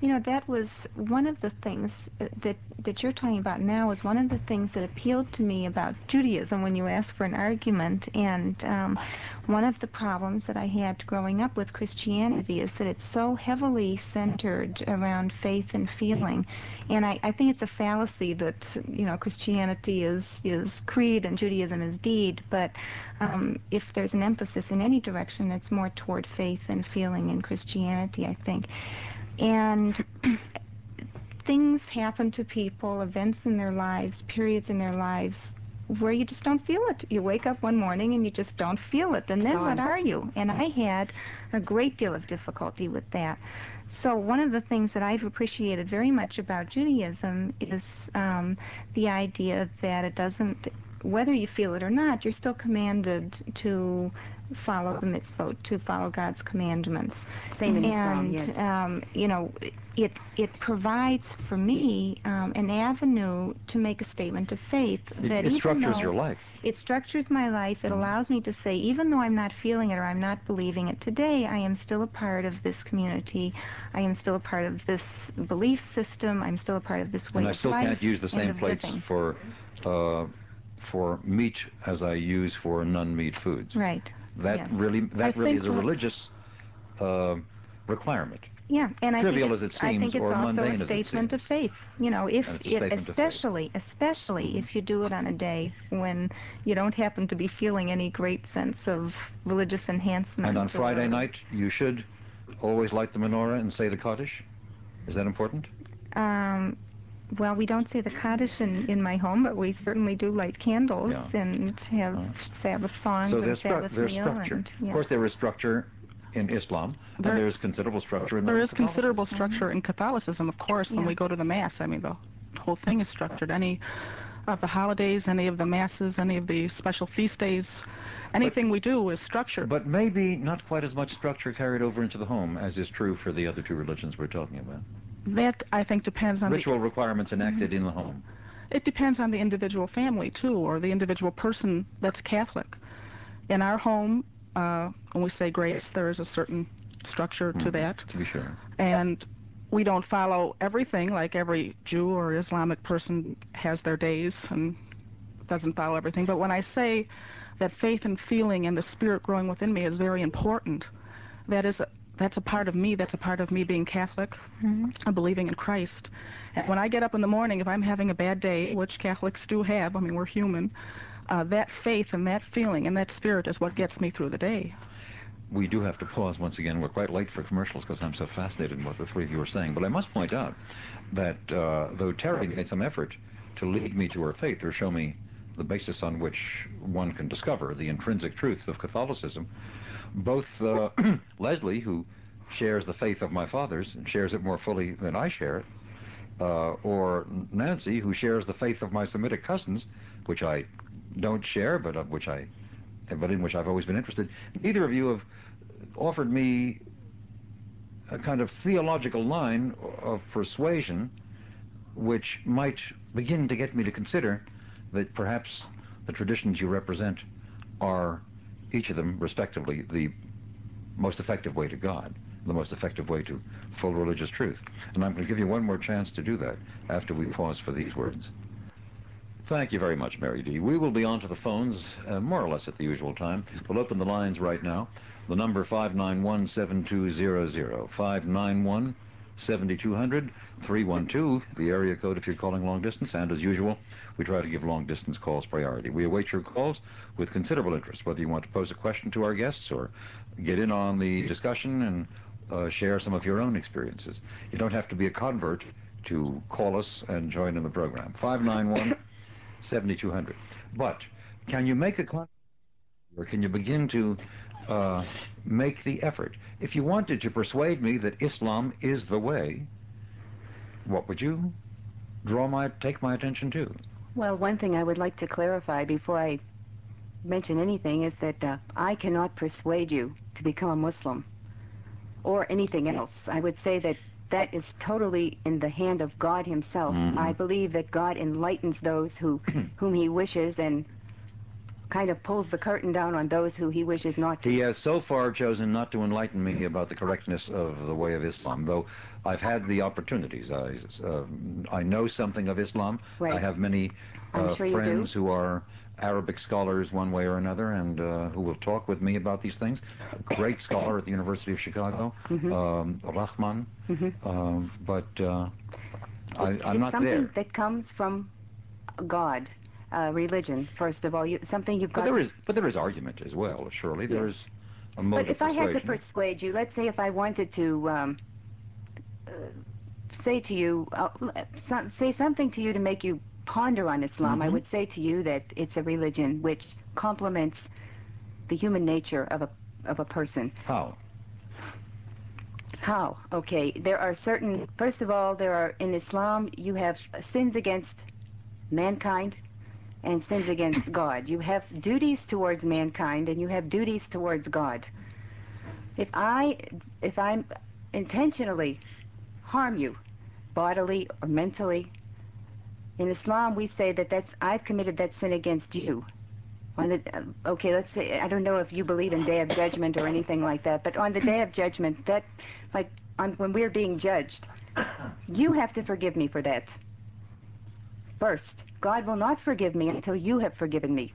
You know, that was one of the things that that you're talking about now is one of the things that appealed to me about Judaism when you asked for an argument. And um, one of the problems that I had growing up with Christianity is that it's so heavily centered around faith and feeling. And I, I think it's a fallacy that, you know, Christianity is, is creed and Judaism is deed. But um, if there's an emphasis in any direction, it's more toward faith and feeling in Christianity, I think. And things happen to people, events in their lives, periods in their lives, where you just don't feel it. You wake up one morning and you just don't feel it. And then what are you? And I had a great deal of difficulty with that. So one of the things that I've appreciated very much about Judaism is um, the idea that it doesn't, whether you feel it or not, you're still commanded to follow the mitzvot, to follow God's commandments Same in Islam, and yes. um, you know it it provides for me um, an avenue to make a statement of faith It, that it structures your life. it structures my life it Mhm. allows me to say even though i'm not feeling it or i'm not believing it today i am still a part of this community i am still a part of this belief system i'm still a part of this way And I still life can't use the same of plates living. for uh, for meat as I use for non-meat foods. right That really that really is a religious uh, requirement. Yeah, and I think it I think it's also a statement of faith. You know, if And it's a it, statement of faith. especially, especially Mhm. if you do it on a day when you don't happen to be feeling any great sense of religious enhancement. And on Friday night, you should always light the menorah and say the Kaddish. Is that important? Um, well, we don't say the Kaddish in, in my home, but we certainly do light candles Yeah. and have Uh-huh. Sabbath songs so and there's, stru- there's meal. structure. And, yeah. Of course, there is structure in Islam, There- and there's considerable structure in There is considerable structure in Catholicism, of course, when Yeah. we go to the Mass. I mean, the whole thing is structured. Any of the holidays, any of the Masses, any of the special feast days, anything we do is structured. But maybe not quite as much structure carried over into the home as is true for the other two religions we're talking about. That, I think, depends on the Ritual requirements enacted in the home. It depends on the individual family too, or the individual person that's Catholic. In our home, uh, when we say grace, there is a certain structure to Mhm, that, To be sure. and we don't follow everything like every Jew or Islamic person has their days and doesn't follow everything. But when I say that faith and feeling and the spirit growing within me is very important, that is that's a part of me. That's a part of me being Catholic Mm-hmm. and believing in Christ. And when I get up in the morning, if I'm having a bad day, which Catholics do have, I mean we're human, uh, that faith and that feeling and that spirit is what gets me through the day. We do have to pause once again. We're quite late for commercials because I'm so fascinated in what the three of you are saying. But I must point out that uh, though Terry made some effort to lead me to her faith or show me the basis on which one can discover the intrinsic truth of Catholicism, both uh, Leslie, who shares the faith of my father's and shares it more fully than I share it, uh, or Nancy, who shares the faith of my Semitic cousins, which I don't share, but of which I, but in which I've always been interested. Neither of you have offered me a kind of theological line of persuasion, which might begin to get me to consider that perhaps the traditions you represent are each of them, respectively, the most effective way to God, the most effective way to full religious truth. And I'm going to give you one more chance to do that after we pause for these words. Thank you very much, Mary D. We will be on to the phones uh, more or less at the usual time. We'll open the lines right now. The number 591-7200, 591-7200, 312, the area code if you're calling long distance, and as usual, we try to give long distance calls priority. We await your calls with considerable interest, whether you want to pose a question to our guests or get in on the discussion and uh, share some of your own experiences. You don't have to be a convert to call us and join in the program. 591 7200. But can you make a con- or can you begin to uh, make the effort? If you wanted to persuade me that Islam is the way, what would you draw my take my attention to? Well, one thing I would like to clarify before I mention anything is that uh, I cannot persuade you to become a Muslim or anything else. I would say that that is totally in the hand of God Himself. Mhm. I believe that God enlightens those who whom He wishes and kind of pulls the curtain down on those who He wishes not to. He has so far chosen not to enlighten me about the correctness of the way of Islam, though I've had the opportunities. I, uh, I know something of Islam. Right. I have many uh, sure friends who are Arabic scholars one way or another and uh, who will talk with me about these things. A great scholar at the University of Chicago, Mhm. um, Rahman, Mhm. um, but uh, I, it's not something that comes from God, religion. First of all, you, something you've But got. there to- is, but there is argument as well. Surely there is a mode But if I had to persuade you, let's say if I wanted to um, uh, say to you, uh, some, say something to you to make you ponder on Islam, I Mhm. would say to you that it's a religion which complements the human nature of a of a person. How? How? Okay, there are certain. First of all, there are in Islam you have sins against mankind and sins against God. You have duties towards mankind and you have duties towards God. If I if I intentionally harm you, bodily or mentally, in Islam we say that that's I've committed that sin against you. On the okay, let's say I don't know if you believe in Day of Judgment or anything like that, but on the Day of Judgment, that like on when we're being judged, you have to forgive me for that. First, God will not forgive me until you have forgiven me.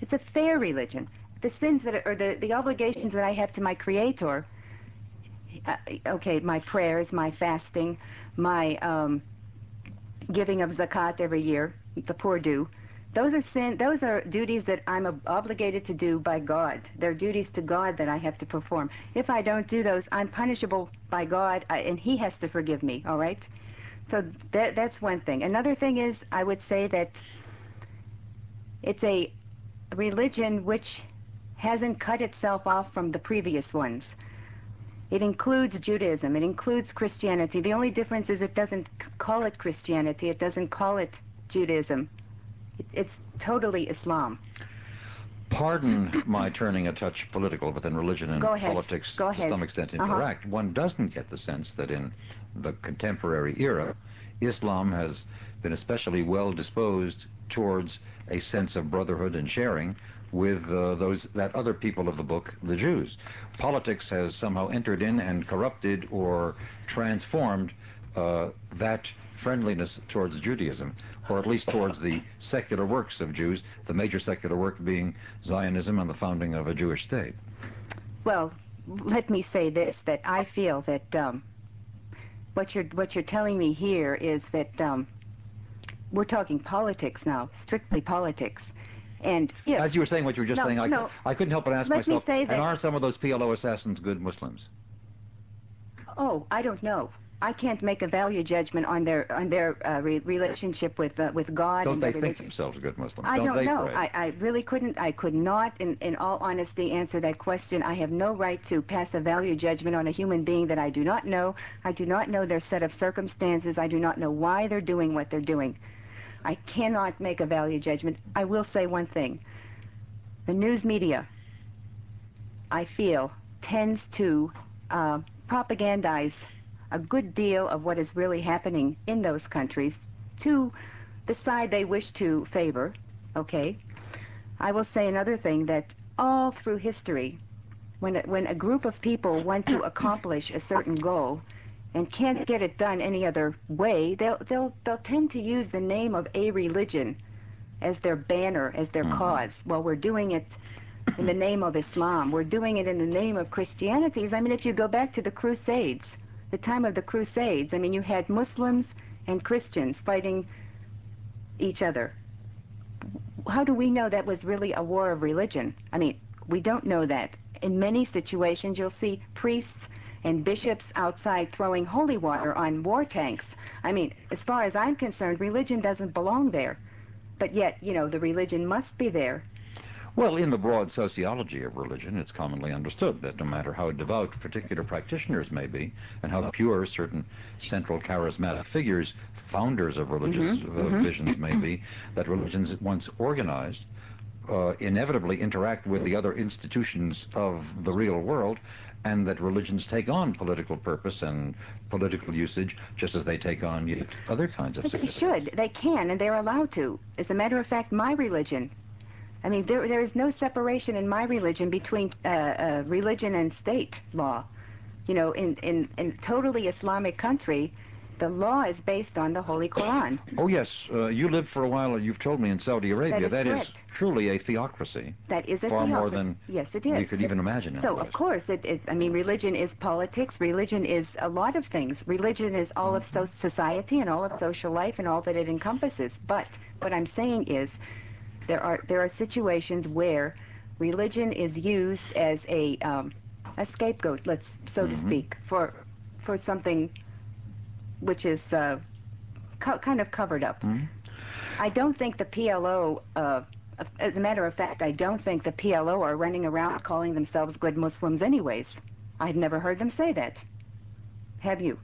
It's a fair religion. The sins that are, or the, the obligations that I have to my Creator, uh, okay, my prayers, my fasting, my um, giving of zakat every year, the poor do. Those are sin. Those are duties that I'm ob- obligated to do by God. They're duties to God that I have to perform. If I don't do those, I'm punishable by God, I, and He has to forgive me. All right. So that that's one thing. Another thing is, I would say that it's a religion which hasn't cut itself off from the previous ones. It includes Judaism. It includes Christianity. The only difference is it doesn't call it Christianity. It doesn't call it Judaism. It, it's totally Islam. Pardon my turning a touch political, but then religion and politics to some extent Uh-huh. interact. One doesn't get the sense that in the contemporary era, Islam has been especially well disposed towards a sense of brotherhood and sharing with uh, those that other people of the book, the Jews. Politics has somehow entered in and corrupted or transformed uh, that friendliness towards Judaism, or at least towards the secular works of Jews, the major secular work being Zionism and the founding of a Jewish state? Well, let me say this: that I feel that um, what you're what you're telling me here is that um, we're talking politics now, strictly politics. And As you were saying what you were just saying, I. I couldn't help but ask Let me myself, and aren't some of those PLO assassins good Muslims? oh, I don't know. I can't make a value judgment on their on their uh, re- relationship with uh, with God Don't they think themselves good Muslims? I don't they know. pray? I, I really couldn't. I could not, in, in all honesty, answer that question. I have no right to pass a value judgment on a human being that I do not know. I do not know their set of circumstances. I do not know why they're doing what they're doing. I cannot make a value judgment. I will say one thing. The news media, I feel, tends to uh, propagandize a good deal of what is really happening in those countries to the side they wish to favor, okay? I will say another thing that all through history, when a, when a group of people want to accomplish a certain goal and can't get it done any other way, they'll they'll they'll tend to use the name of a religion as their banner, as their Mhm. cause. Well, we're doing it in the name of Islam. We're doing it in the name of Christianity. I mean, if you go back to the Crusades, the time of the Crusades, I mean, you had Muslims and Christians fighting each other. How do we know that was really a war of religion? I mean, we don't know that. In many situations, you'll see priests and bishops outside throwing holy water on war tanks. I mean, as far as I'm concerned, religion doesn't belong there. But yet, you know, the religion must be there. Well, in the broad sociology of religion, it's commonly understood that no matter how devout particular practitioners may be, and how pure certain central charismatic figures, founders of religious Mhm, uh, mhm. visions may be, that religions, once organized, uh, inevitably interact with the other institutions of the real world, and that religions take on political purpose and political usage just as they take on other kinds of But they should. They can, and they're allowed to. As a matter of fact, my religion, I mean, there, there is no separation in my religion between uh, uh, religion and state law. You know, in, in, in totally Islamic country, the law is based on the Holy Quran. Oh yes, uh, you lived for a while. You've told me in Saudi Arabia. is that is truly a theocracy, That is a far more than yes, it is. we could even imagine. in So of course, it, it, I mean, religion is politics. Religion is a lot of things. Religion is all of so- society and all of social life and all that it encompasses. But what I'm saying is, there are there are situations where religion is used as a um, a scapegoat, let's so to Mhm. speak, for for something which is uh, co- kind of covered up. Mhm. I don't think the PLO, uh, as a matter of fact, I don't think the PLO are running around calling themselves good Muslims anyways. I've never heard them say that. Have you?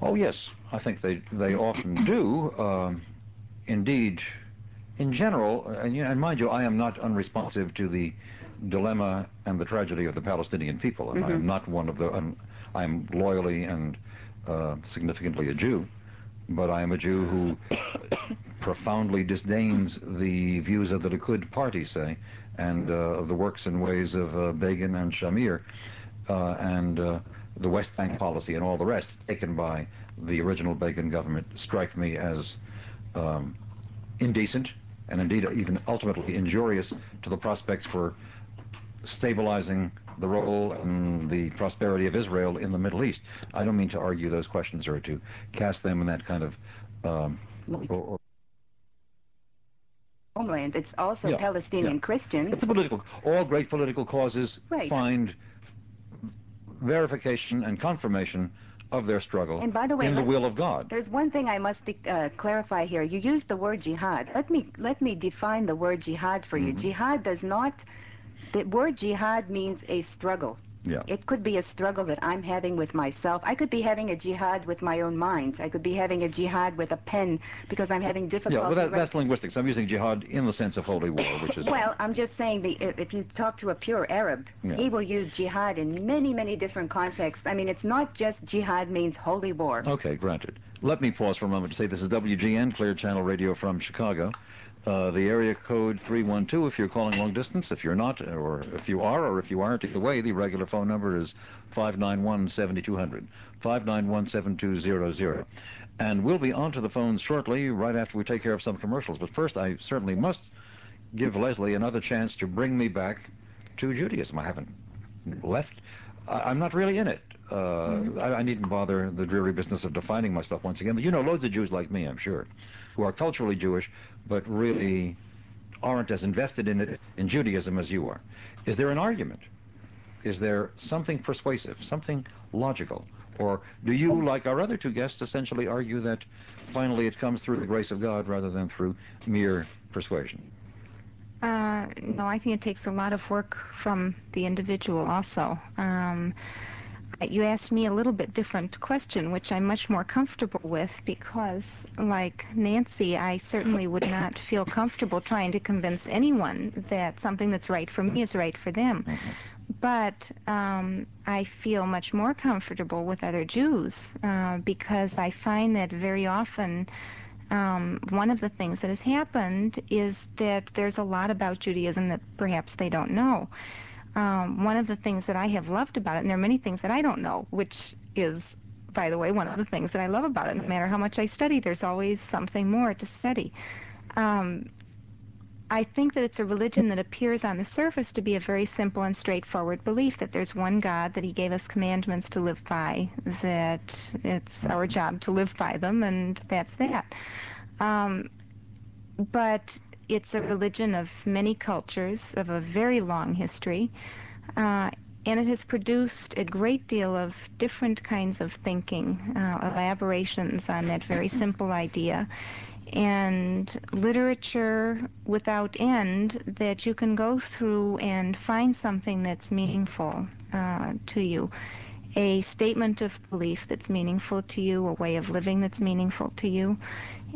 Oh yes, I think they they often do. Um, indeed, in general, uh, and, you know, and mind you, I am not unresponsive to the dilemma and the tragedy of the Palestinian people, and I am Mhm. not one of the. Um, I am loyally and uh, significantly a Jew, but I am a Jew who profoundly disdains the views of the Likud party, say, and uh, of the works and ways of uh, Begin and Shamir, uh, and uh, the West Bank policy and all the rest taken by the original Begin government strike me as um, indecent and indeed even ultimately injurious to the prospects for stabilizing the role and the prosperity of Israel in the Middle East. I don't mean to argue those questions or to cast them in that kind of um, or, or Homeland. It's also Yeah, Palestinian yeah. Christian. It's a political. All great political causes Right. find verification and confirmation of their struggle And by the way, in the will of God. There's one thing I must uh, clarify here. You used the word jihad. Let me let me define the word jihad for you. Mhm. Jihad does not. The word jihad means a struggle. Yeah. It could be a struggle that I'm having with myself. I could be having a jihad with my own mind. I could be having a jihad with a pen because I'm having difficulty. Yeah, well, that, that's linguistics. I'm using jihad in the sense of holy war, which is Well, I'm just saying the if you talk to a pure Arab, Yeah. he will use jihad in many, many different contexts. I mean, it's not just jihad means holy war. Okay, granted. Let me pause for a moment to say this is WGN, Clear Channel Radio from Chicago. Uh, the area code 312 if you're calling long distance. If you're not, or if you are, or if you aren't, either way, the regular phone number is 591-7200, 591-7200. And we'll be onto the phones shortly, right after we take care of some commercials. But first, I certainly must give Leslie another chance to bring me back to Judaism. I haven't left. I, am not really in it. Uh, mm-hmm. I, I, needn't bother the dreary business of defining myself once again. But you know loads of Jews like me, I'm sure, who are culturally Jewish, but really aren't as invested in it in Judaism as you are. Is there an argument? Is there something persuasive, something logical? Or do you, like our other two guests, essentially argue that finally it comes through the grace of God rather than through mere persuasion? Uh, no, I think it takes a lot of work from the individual also. Um, you asked me a little bit different question, which I'm much more comfortable with because, like Nancy, I certainly would not feel comfortable trying to convince anyone that something that's right for me is right for them. But um, I feel much more comfortable with other Jews uh, because I find that very often um, one of the things that has happened is that there's a lot about Judaism that perhaps they don't know. Um, one of the things that I have loved about it, and there are many things that I don't know, which is, by the way, one of the things that I love about it. No matter how much I study, there's always something more to study. Um, I think that it's a religion that appears on the surface to be a very simple and straightforward belief that there's one God, that He gave us commandments to live by, that it's our job to live by them, and that's that. Um, but it's a religion of many cultures, of a very long history, uh, and it has produced a great deal of different kinds of thinking, uh, elaborations on that very simple idea and literature without end that you can go through and find something that's meaningful uh, to you. A statement of belief that's meaningful to you, a way of living that's meaningful to you.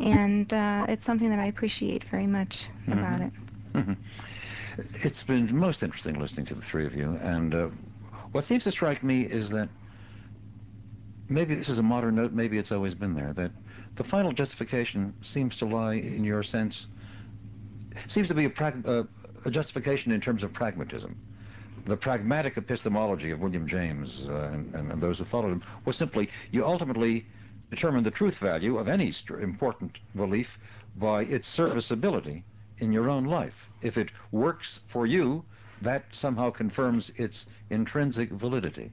And uh, it's something that I appreciate very much mm-hmm. about it. Mm-hmm. It's been most interesting listening to the three of you. And uh, what seems to strike me is that maybe this is a modern note, maybe it's always been there, that the final justification seems to lie, in your sense, seems to be a, prag- uh, a justification in terms of pragmatism. The pragmatic epistemology of William James uh, and, and, and, those who followed him was simply you ultimately determine the truth value of any important belief by its serviceability in your own life. If it works for you, that somehow confirms its intrinsic validity.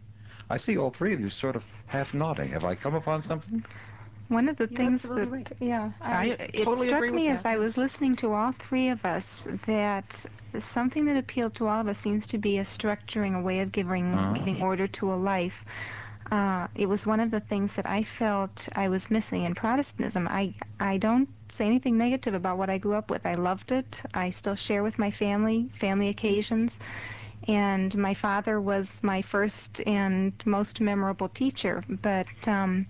I see all three of you sort of half nodding. Have I come upon something? One of the You're things that, right. yeah, I, it totally struck me as I was listening to all three of us that something that appealed to all of us seems to be a structuring, a way of giving, uh-huh. giving order to a life. Uh, it was one of the things that I felt I was missing in Protestantism. I I don't say anything negative about what I grew up with. I loved it. I still share with my family, family occasions. And my father was my first and most memorable teacher. But um,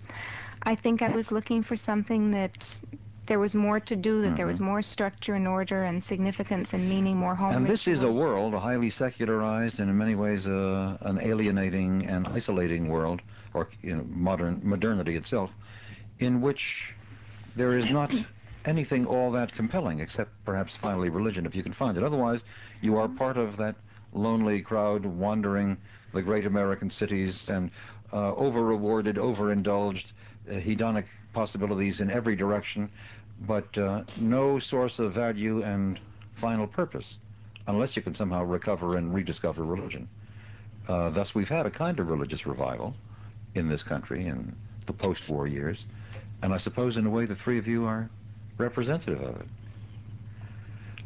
I think I was looking for something that there was more to do, that mm-hmm. there was mm-hmm. more structure and order and significance and meaning, more home. And this is a world, a highly secularized and in many ways uh, an alienating and isolating world, or you know, modern modernity itself, in which there is not anything all that compelling, except perhaps finally religion, if you can find it. Otherwise, you are part of that lonely crowd wandering the great American cities and uh, over-rewarded, over-indulged, uh, hedonic possibilities in every direction, but uh, no source of value and final purpose, unless you can somehow recover and rediscover religion. Uh, thus, we've had a kind of religious revival in this country in the post-war years, and I suppose in a way the three of you are representative of it.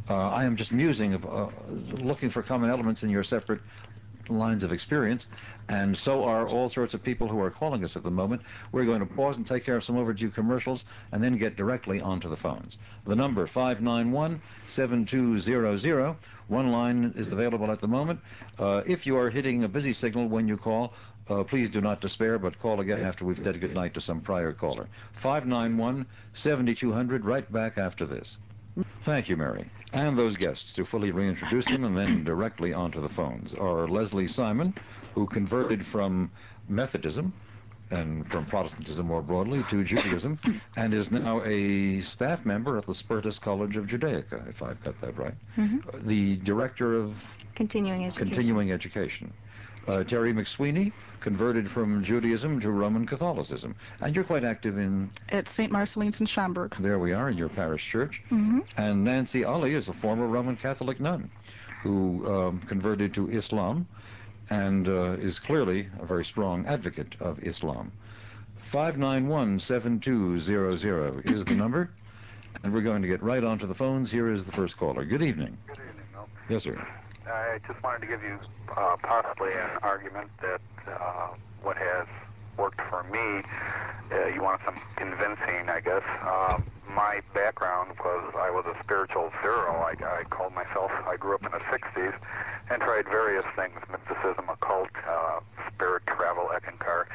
Uh, I am just musing of uh, looking for common elements in your separate lines of experience, and so are all sorts of people who are calling us at the moment. We're going to pause and take care of some overdue commercials and then get directly onto the phones. The number 591-7200. One line is available at the moment. Uh, if you are hitting a busy signal when you call, uh, please do not despair, but call again after we've said goodnight to some prior caller. 591-7200, right back after this. Thank you, Mary. And those guests, to fully reintroduce them and then directly onto the phones, are Leslie Simon, who converted from Methodism and from Protestantism more broadly to Judaism, and is now a staff member at the Spertus College of Judaica, if I've got that right. Mhm. The director of Continuing education. continuing education. Uh, Terry McSweeney converted from Judaism to Roman Catholicism, and you're quite active in. At St. Marcelline's in Schaumburg. There we are in your parish church. hmm And Nancy Ali is a former Roman Catholic nun who um, converted to Islam and uh, is clearly a very strong advocate of Islam. 591-7200 is the number, and we're going to get right onto the phones. Here is the first caller. Good evening. Good evening, Yes, sir. I just wanted to give you uh, possibly an argument that uh, what has worked for me, uh, you want some convincing, I guess. Um, my background was I was a spiritual zero. I, I called myself, I grew up in the 60s and tried various things, mysticism, occult, uh, spirit, travel, Eckankar.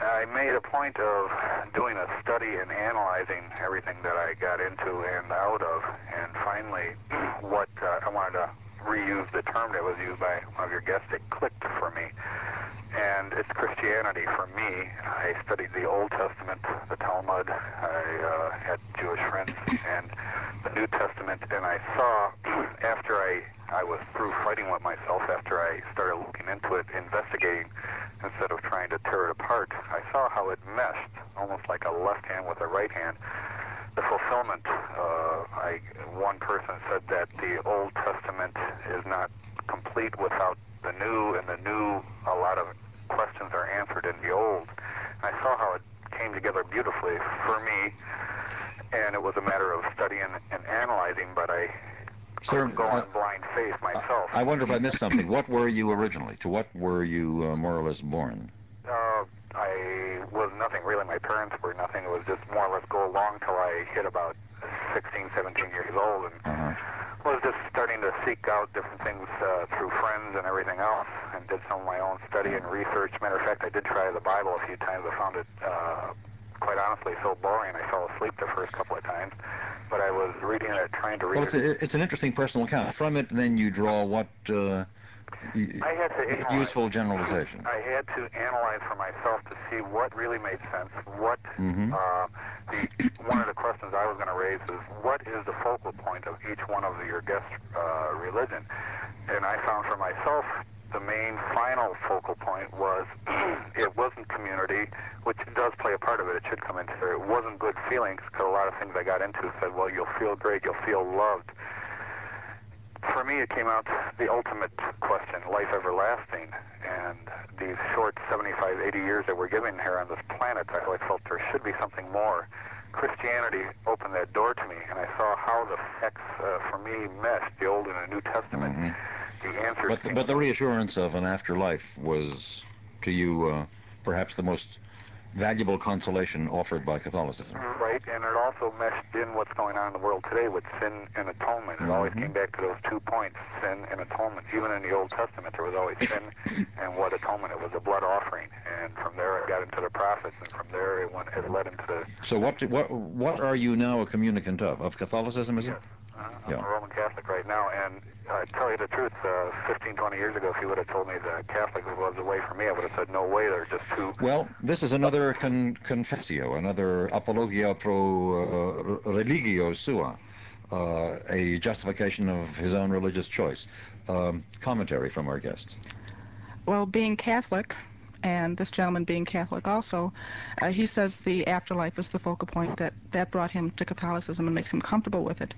I made a point of doing a study and analyzing everything that I got into and out of, and finally, what uh, I wanted to reuse the term that was used by one of your guests. It clicked for me, and it's Christianity for me. I studied the Old Testament, the Talmud. I uh, had Jewish friends, and the New Testament, and I saw after I I was through fighting with myself after I started looking into it, investigating instead of trying to tear it apart. I saw how it meshed, almost like a left hand with a right hand. The fulfillment. Uh, I one person said that the Old Testament is not complete without the New, and the New, a lot of questions are answered in the Old. I saw how it came together beautifully for me, and it was a matter of studying and analyzing, but I Sir, on blind faith myself. I wonder if I missed something. What were you originally? To what were you uh, more or less born? Uh, I was nothing really. My parents were nothing. It was just more or less go along till I hit about 16, 17 years old, and Uh-huh. was just starting to seek out different things uh, through friends and everything else, and did some of my own study and research. Matter of fact, I did try the Bible a few times. I found it, uh, quite honestly, so boring. I fell asleep the first couple of times. But I was reading it, trying to read Well, it's, it. a, it's an interesting personal account. From it, then you draw what uh, I had to analyze. useful generalization. I had to analyze for myself to see what really made sense. What Mhm. uh, the one of the questions I was going to raise is what is the focal point of each one of your guests' uh, religion? And I found for myself the main final focal point was it wasn't community, which does play a part of it. It should come into there. It wasn't good feelings because a lot of things I got into said, well, you'll feel great, you'll feel loved for me, it came out the ultimate question, life everlasting. And these short 75, 80 years that we're given here on this planet, I always felt there should be something more. Christianity opened that door to me, and I saw how the facts, uh, for me, meshed the Old and the New Testament. Mhm. The answers. But, came- but the reassurance of an afterlife was, to you, uh, perhaps the most valuable consolation offered by Catholicism. Right, and it also meshed in what's going on in the world today with sin and atonement. It always Mhm. came back to those two points, sin and atonement. Even in the Old Testament, there was always sin and what atonement. It was a blood offering, and from there it got into the prophets, and from there it went. It led into the. So what what what are you now a communicant of? Of Catholicism, is it? Yes, uh, I'm Yeah. a Roman Catholic right now, and I tell you the truth. Uh, 15, 20 years ago, if you would have told me that Catholic was the way for me, I would have said no way. They're just too. Well, this is another con- confessio, another apologia pro uh, religio sua, uh, a justification of his own religious choice. Um, commentary from our guest. Well, being Catholic, and this gentleman being Catholic also, uh, he says the afterlife is the focal point that that brought him to Catholicism and makes him comfortable with it.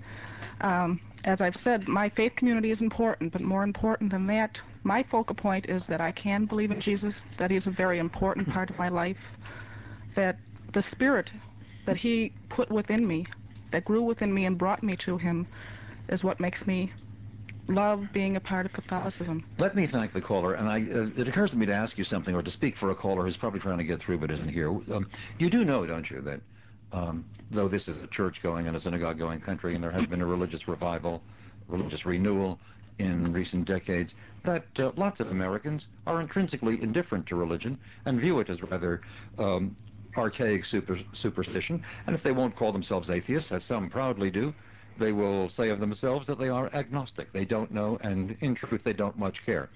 Um, as I've said, my faith community is important, but more important than that, my focal point is that I can believe in Jesus, that he's a very important part of my life, that the spirit that he put within me, that grew within me and brought me to him, is what makes me love being a part of Catholicism. Let me thank the caller, and I, uh, it occurs to me to ask you something, or to speak for a caller who's probably trying to get through but isn't here. Um, you do know, don't you, that um, though this is a church-going and a synagogue-going country, and there has been a religious revival, religious renewal in recent decades, that uh, lots of Americans are intrinsically indifferent to religion and view it as rather um, archaic super, superstition. And if they won't call themselves atheists, as some proudly do, they will say of themselves that they are agnostic. They don't know, and in truth, they don't much care.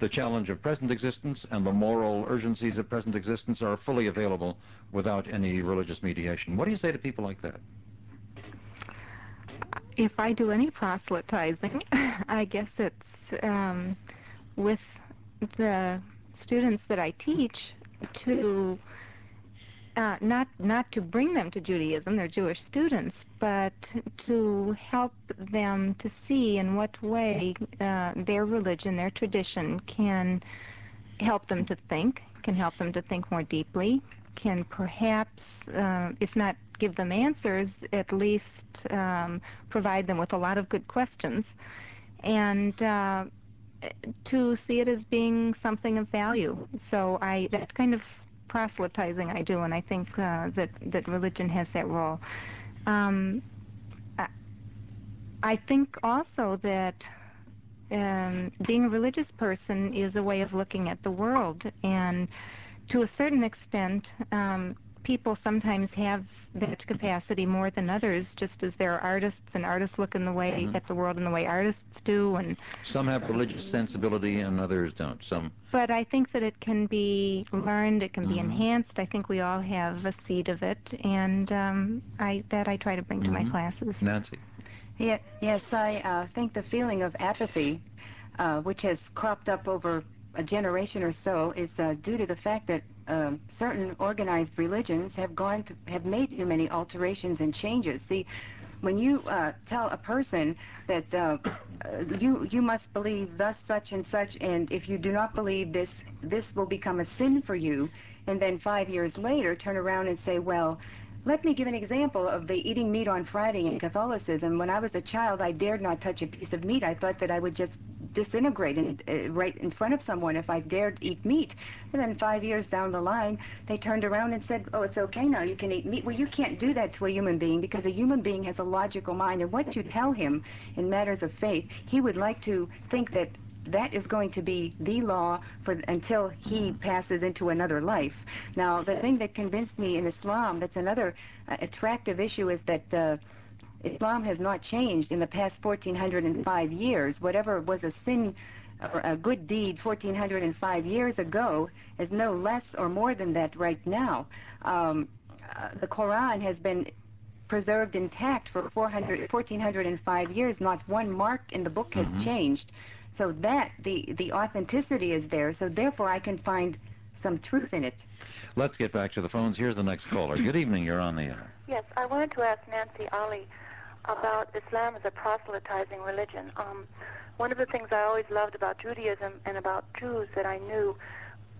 the challenge of present existence and the moral urgencies of present existence are fully available without any religious mediation. What do you say to people like that? If I do any proselytizing, I guess it's um, with the students that I teach to not not to bring them to Judaism, they're Jewish students, but to help them to see in what way uh, their religion, their tradition, can help them to think, can help them to think more deeply, can perhaps, uh, if not give them answers, at least um, provide them with a lot of good questions, and uh, to see it as being something of value. So I that kind of proselytizing I do, and I think uh, that that religion has that role. Um, I, I think also that um, being a religious person is a way of looking at the world, and to a certain extent, um, people sometimes have that capacity more than others, just as there are artists, and artists look in the way mm-hmm. at the world in the way artists do, and some have religious sensibility and others don't. Some. But I think that it can be learned, it can mm-hmm. be enhanced. I think we all have a seed of it, and um, I that I try to bring mm-hmm. to my mm-hmm. classes. Nancy. Yeah, yes, I uh, think the feeling of apathy, uh, which has cropped up over a generation or so, is uh, due to the fact that um, certain organized religions have gone have made too many alterations and changes. See, when you uh, tell a person that uh, you you must believe thus such and such, and if you do not believe this, this will become a sin for you, and then five years later turn around and say, well, let me give an example of the eating meat on Friday in Catholicism. When I was a child, I dared not touch a piece of meat. I thought that I would just disintegrate in, uh, right in front of someone if I dared eat meat. And then five years down the line, they turned around and said, oh, it's okay now, you can eat meat. Well, you can't do that to a human being because a human being has a logical mind. And what you tell him in matters of faith, he would like to think that that is going to be the law for until he passes into another life. Now, the thing that convinced me in Islam, that's another uh, attractive issue, is that uh, Islam has not changed in the past 1405 years. Whatever was a sin or a good deed 1405 years ago is no less or more than that right now. Um, uh, the Quran has been preserved intact for 400, 1405 years. Not one mark in the book has mm-hmm. changed. So that, the, the authenticity is there, so therefore I can find some truth in it. Let's get back to the phones. Here's the next caller. Good evening, you're on the air. Yes, I wanted to ask Nancy Ali about Islam as a proselytizing religion. Um, one of the things I always loved about Judaism and about Jews that I knew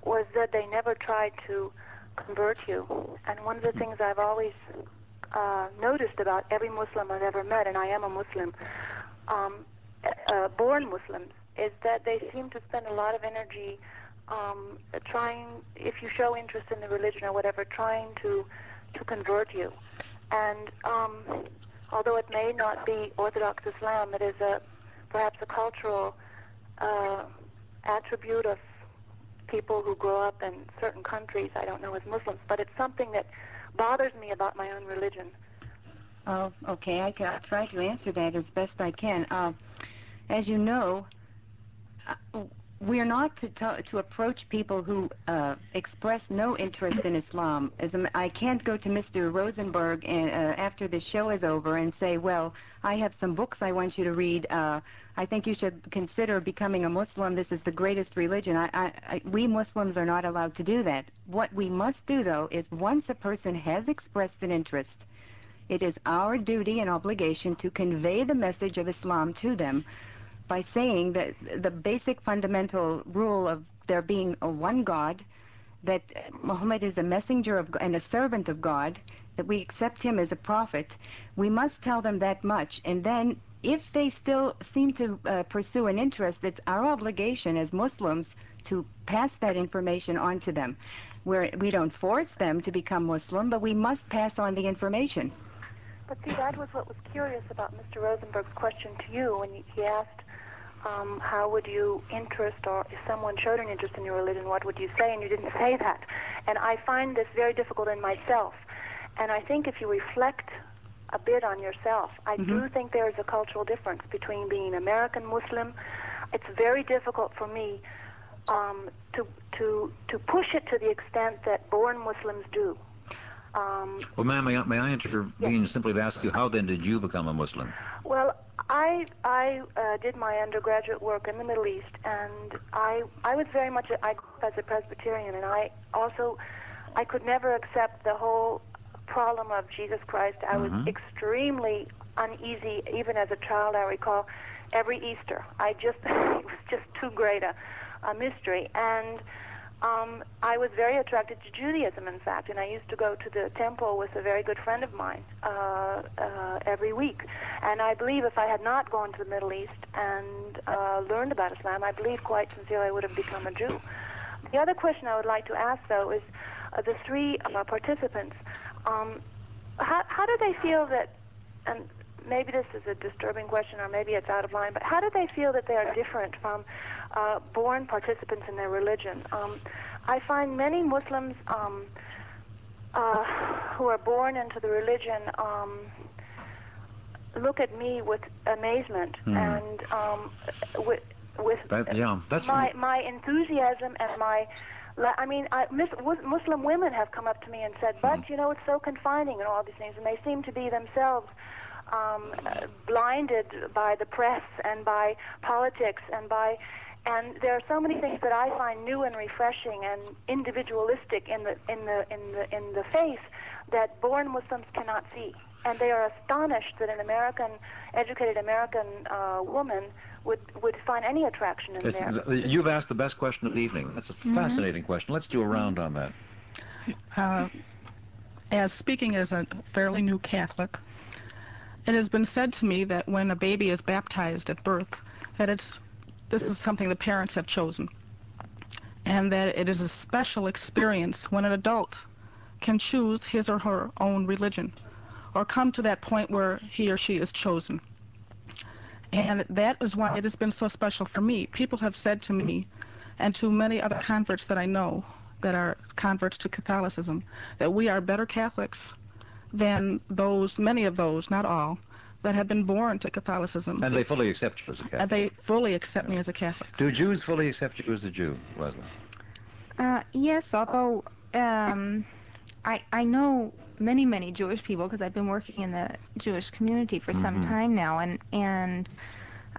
was that they never tried to convert you. And one of the things I've always uh, noticed about every Muslim I've ever met, and I am a Muslim, um, uh, born Muslims, is that they seem to spend a lot of energy um, trying, if you show interest in the religion or whatever, trying to to convert you. And um, although it may not be Orthodox Islam, it is a perhaps a cultural uh, attribute of people who grow up in certain countries. I don't know as Muslims, but it's something that bothers me about my own religion. Oh, okay. I'll try to answer that as best I can. Uh, as you know, we're not to, to, to approach people who uh, express no interest in Islam. As I can't go to Mr. Rosenberg and, uh, after the show is over and say, well, I have some books I want you to read. Uh, I think you should consider becoming a Muslim. This is the greatest religion. I, I, I, we Muslims are not allowed to do that. What we must do, though, is once a person has expressed an interest, it is our duty and obligation to convey the message of Islam to them by saying that the basic fundamental rule of there being a one God, that Muhammad is a messenger of and a servant of God, that we accept him as a prophet, we must tell them that much. And then if they still seem to uh, pursue an interest, it's our obligation as Muslims to pass that information on to them. Where we don't force them to become Muslim, but we must pass on the information. But see, that was what was curious about Mr. Rosenberg's question to you when he asked um, how would you interest, or if someone showed an interest in your religion, what would you say? And you didn't say that. And I find this very difficult in myself. And I think if you reflect a bit on yourself, I mm-hmm. do think there is a cultural difference between being American Muslim. It's very difficult for me um, to to to push it to the extent that born Muslims do. Um, Well, ma'am, may I, may I intervene simply to ask you, how then did you become a Muslim? well, I I uh, did my undergraduate work in the Middle East, and I I was very much a, I grew up as a Presbyterian, and I also I could never accept the whole problem of Jesus Christ. I was Mhm. extremely uneasy, even as a child. I recall every Easter. I just it was just too great a, a mystery, and um, I was very attracted to Judaism, in fact, and I used to go to the temple with a very good friend of mine uh, uh, every week. And I believe if I had not gone to the Middle East and uh, learned about Islam, I believe quite sincerely I would have become a Jew. The other question I would like to ask, though, is uh, the three uh, participants. Um, how, how do they feel that, and maybe this is a disturbing question or maybe it's out of line, but how do they feel that they are different from uh, born participants in their religion? Um, I find many Muslims um, uh, who are born into the religion um, look at me with amazement Hmm. and um, with, with That, yeah, that's my my enthusiasm and my I mean, I, mis- Muslim women have come up to me and said, "But you know, it's so confining and all these things," and they seem to be themselves um, uh, blinded by the press and by politics and by. And there are so many things that I find new and refreshing and individualistic in the in the in the in the faith that born Muslims cannot see, and they are astonished that an American, educated American uh, woman would would find any attraction in It's, there. you've asked the best question of the evening. That's a fascinating question. Let's do a round on that. Uh, as speaking as a fairly new Catholic, it has been said to me that when a baby is baptized at birth, that it's this is something the parents have chosen, and that it is a special experience when an adult can choose his or her own religion, or come to that point where he or she is chosen. And that is why it has been so special for me. People have said to me, and to many other converts that I know that are converts to Catholicism, that we are better Catholics than those, many of those, not all, that have been born to Catholicism. And they fully accept you as a And Catholic. they fully accept me as a Catholic. Do Jews fully accept you as a Jew, Leslie? Uh, yes, although um, I I know many many Jewish people because I've been working in the Jewish community for some Mhm. time now, and and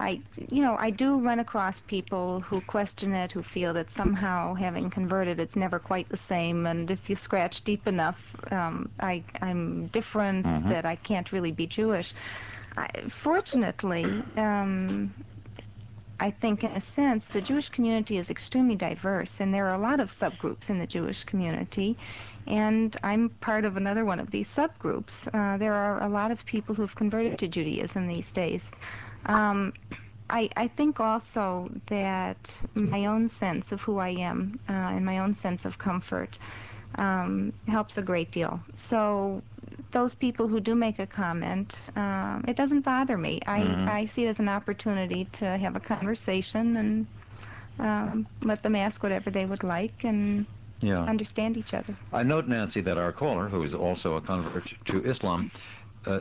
I you know I do run across people who question it, who feel that somehow having converted, it's never quite the same, and if you scratch deep enough, um, I I'm different, Mhm. that I can't really be Jewish. I, fortunately, um, I think, in a sense, the Jewish community is extremely diverse, and there are a lot of subgroups in the Jewish community, and I'm part of another one of these subgroups. Uh, there are a lot of people who've converted to Judaism these days. Um, I, I think also that my own sense of who I am uh, and my own sense of comfort um, helps a great deal. So those people who do make a comment, um, it doesn't bother me. I, Mhm. I see it as an opportunity to have a conversation and um, let them ask whatever they would like and Yeah. understand each other. I note, Nancy, that our caller, who is also a convert to Islam, uh,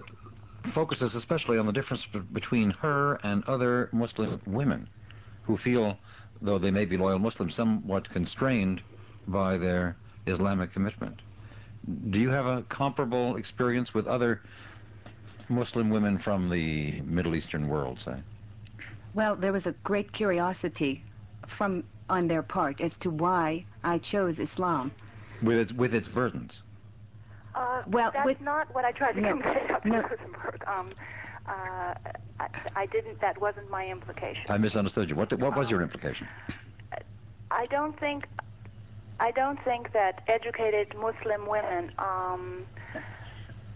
focuses especially on the difference be- between her and other Muslim women who feel, though they may be loyal Muslims, somewhat constrained by their Islamic commitment. Do you have a comparable experience with other Muslim women from the Middle Eastern world, say? Well, there was a great curiosity from on their part as to why I chose Islam. With its, with its burdens. Uh, Well, that's with- not what I tried to no, convey, Dr. no. Rosenberg. Um, uh, I, I didn't. That wasn't my implication. I misunderstood you. What, what was your implication? I don't think. I don't think that educated Muslim women, um,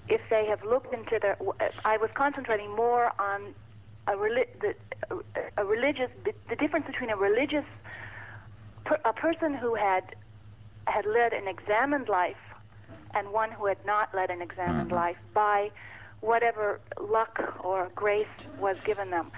if they have looked into their, I was concentrating more on a, reli- the, a, a religious, the difference between a religious, per, a person who had had led an examined life, and one who had not led an examined Mhm. life by whatever luck or grace was given them.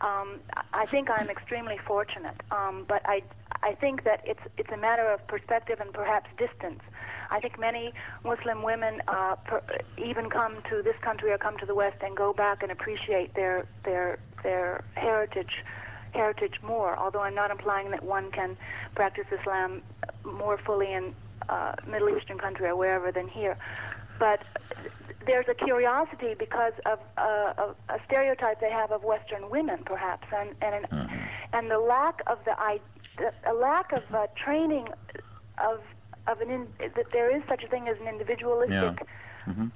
Um, I think I'm extremely fortunate, um, but I I think that it's it's a matter of perspective and perhaps distance. I think many Muslim women uh, per, even come to this country or come to the West and go back and appreciate their their their heritage heritage more, although I'm not implying that one can practice Islam more fully in uh, Middle Eastern country or wherever than here. But there's a curiosity because of uh, a, a stereotype they have of Western women, perhaps, and and an, Mhm. and the lack of the I, a lack of uh, training of of an in, that there is such a thing as an individualistic. Mhm.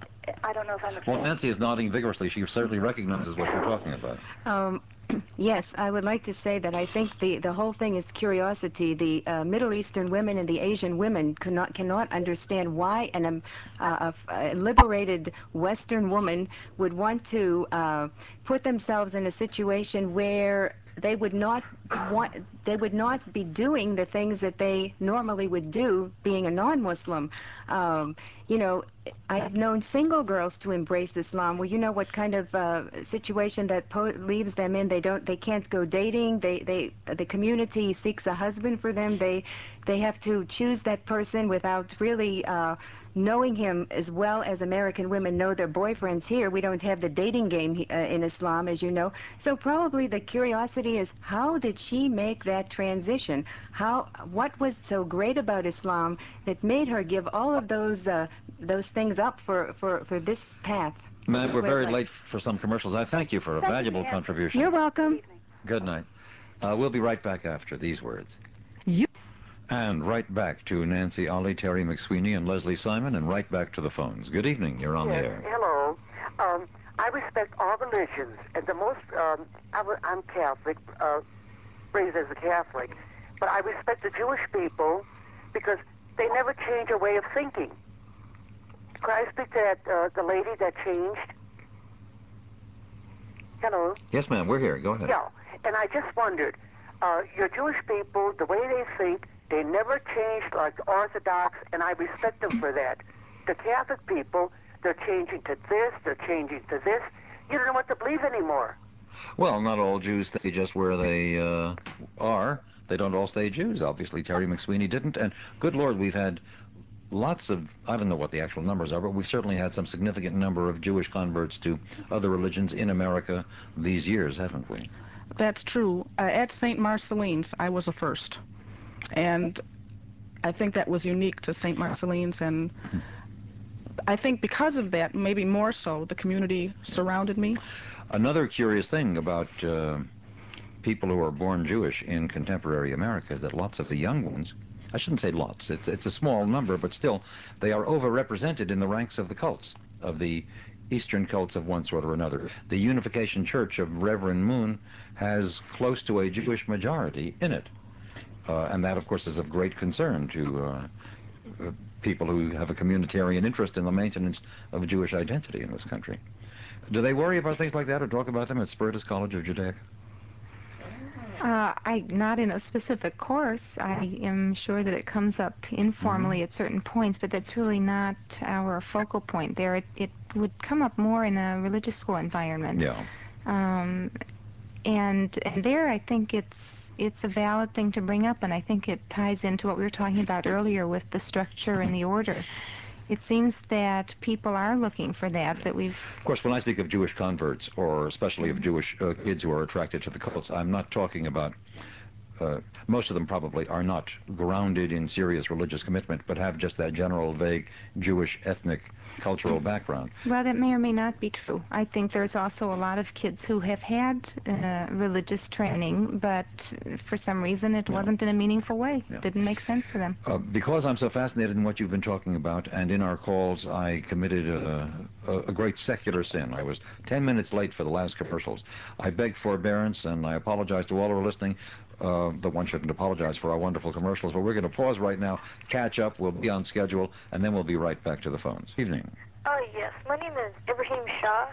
I don't know if I'm Well. Nancy is nodding vigorously. She certainly recognizes what you're talking about. Um, yes, I would like to say that I think the, the whole thing is curiosity. The uh, Middle Eastern women and the Asian women cannot cannot understand why an um, uh, a, a liberated Western woman would want to uh, put themselves in a situation where they would not want they would not be doing the things that they normally would do being a non-muslim. Um, you know i've known single girls to embrace islam. Well you know what kind of uh, situation that po- leaves them in? They don't they can't go dating. They they the community seeks a husband for them. They they have to choose that person without really uh, knowing him as well as American women know their boyfriends here. We don't have the dating game uh, in Islam, as you know. So probably the curiosity is how did she make that transition? How what was so great about Islam that made her give all of those uh, those things up for, for, for this path? Matt, we're very late for some commercials. I thank you for a Thank valuable Nancy. contribution. You're welcome. Good night. Uh, we'll be right back after these words. You- And right back to Nancy Ali, Terry McSweeney, and Leslie Simon, and right back to the phones. Good evening. You're on the air. hello. Um, I respect all religions, and the most um, I w- I'm Catholic, uh, raised as a Catholic, but I respect the Jewish people because they never change their way of thinking. Could I speak to that uh, the lady that changed? Hello. Yes, ma'am. We're here. Go ahead. Yeah, and I just wondered, uh, your Jewish people, the way they think, they never changed like Orthodox, and I respect them for that. The Catholic people, they're changing to this, they're changing to this. You don't know what to believe anymore. Well, not all Jews stay just where they uh, are. They don't all stay Jews. Obviously, Terry McSweeney didn't. And good Lord, we've had lots of, I don't know what the actual numbers are, but we've certainly had some significant number of Jewish converts to other religions in America these years, haven't we? That's true. Uh, at St. Marcelline's, I was a first. And I think that was unique to St. Marcelline's. And I think because of that, maybe more so, the community surrounded me. Another curious thing about uh, people who are born Jewish in contemporary America is that lots of the young ones, I shouldn't say lots, it's, it's a small number, but still, they are overrepresented in the ranks of the cults, of the Eastern cults of one sort or another. The Unification Church of Reverend Moon has close to a Jewish majority in it. Uh, and that, of course, is of great concern to uh, uh, people who have a communitarian interest in the maintenance of Jewish identity in this country. Do they worry about things like that or talk about them at Spertus College of Judaica? Uh, I not in a specific course. I am sure that it comes up informally at certain points, but that's really not our focal point there. It, it would come up more in a religious school environment. Yeah. Um, and and there, I think it's it's a valid thing to bring up, and I think it ties into what we were talking about earlier with the structure and the order. It seems that people are looking for that. That we've Of course, when I speak of Jewish converts, or especially of Jewish uh, kids who are attracted to the cults, I'm not talking about. Uh, most of them probably are not grounded in serious religious commitment, but have just that general, vague Jewish ethnic cultural background. Well, that may or may not be true. I think there's also a lot of kids who have had uh, religious training, but for some reason it wasn't in a meaningful way. Yeah. Didn't make sense to them. Uh, because I'm so fascinated in what you've been talking about, and in our calls, I committed a, a, a great secular sin. I was 10 minutes late for the last commercials. I beg forbearance, and I apologize to all who are listening. Uh, the one shouldn't apologize for our wonderful commercials, but we're going to pause right now, catch up, we'll be on schedule, and then we'll be right back to the phones. Evening. Oh, yes. My name is Ibrahim Shah,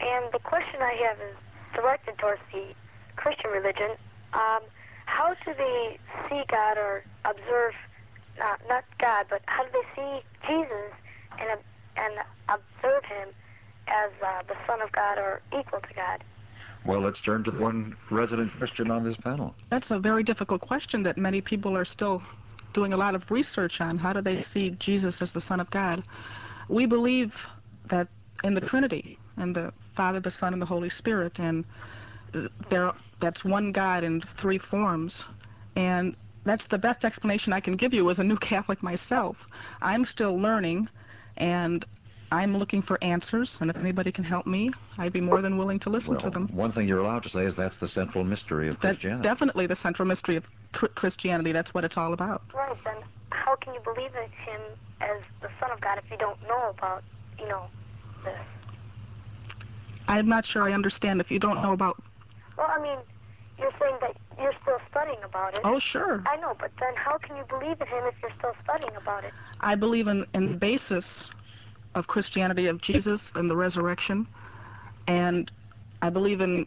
and the question I have is directed towards the Christian religion. Um, how do they see God or observe, not, not God, but how do they see Jesus and, and observe him as uh, the Son of God or equal to God? Well, let's turn to one resident Christian on this panel. That's a very difficult question that many people are still doing a lot of research on. How do they see Jesus as the Son of God? We believe that in the Trinity, and the Father, the Son, and the Holy Spirit, and there that's one God in three forms, and that's the best explanation I can give you as a new Catholic myself. I'm still learning, and I'm looking for answers, and if anybody can help me, I'd be more than willing to listen well, to them. one thing you're allowed to say is that's the central mystery of That's Christianity. definitely the central mystery of Chr- Christianity. That's what it's all about. Right, then how can you believe in him as the Son of God if you don't know about, you know, this? I'm not sure I understand if you don't know about. Well, I mean, you're saying that you're still studying about it. Oh, sure. I know, but then how can you believe in him if you're still studying about it? I believe in, in the basis of Christianity of Jesus and the resurrection, and I believe in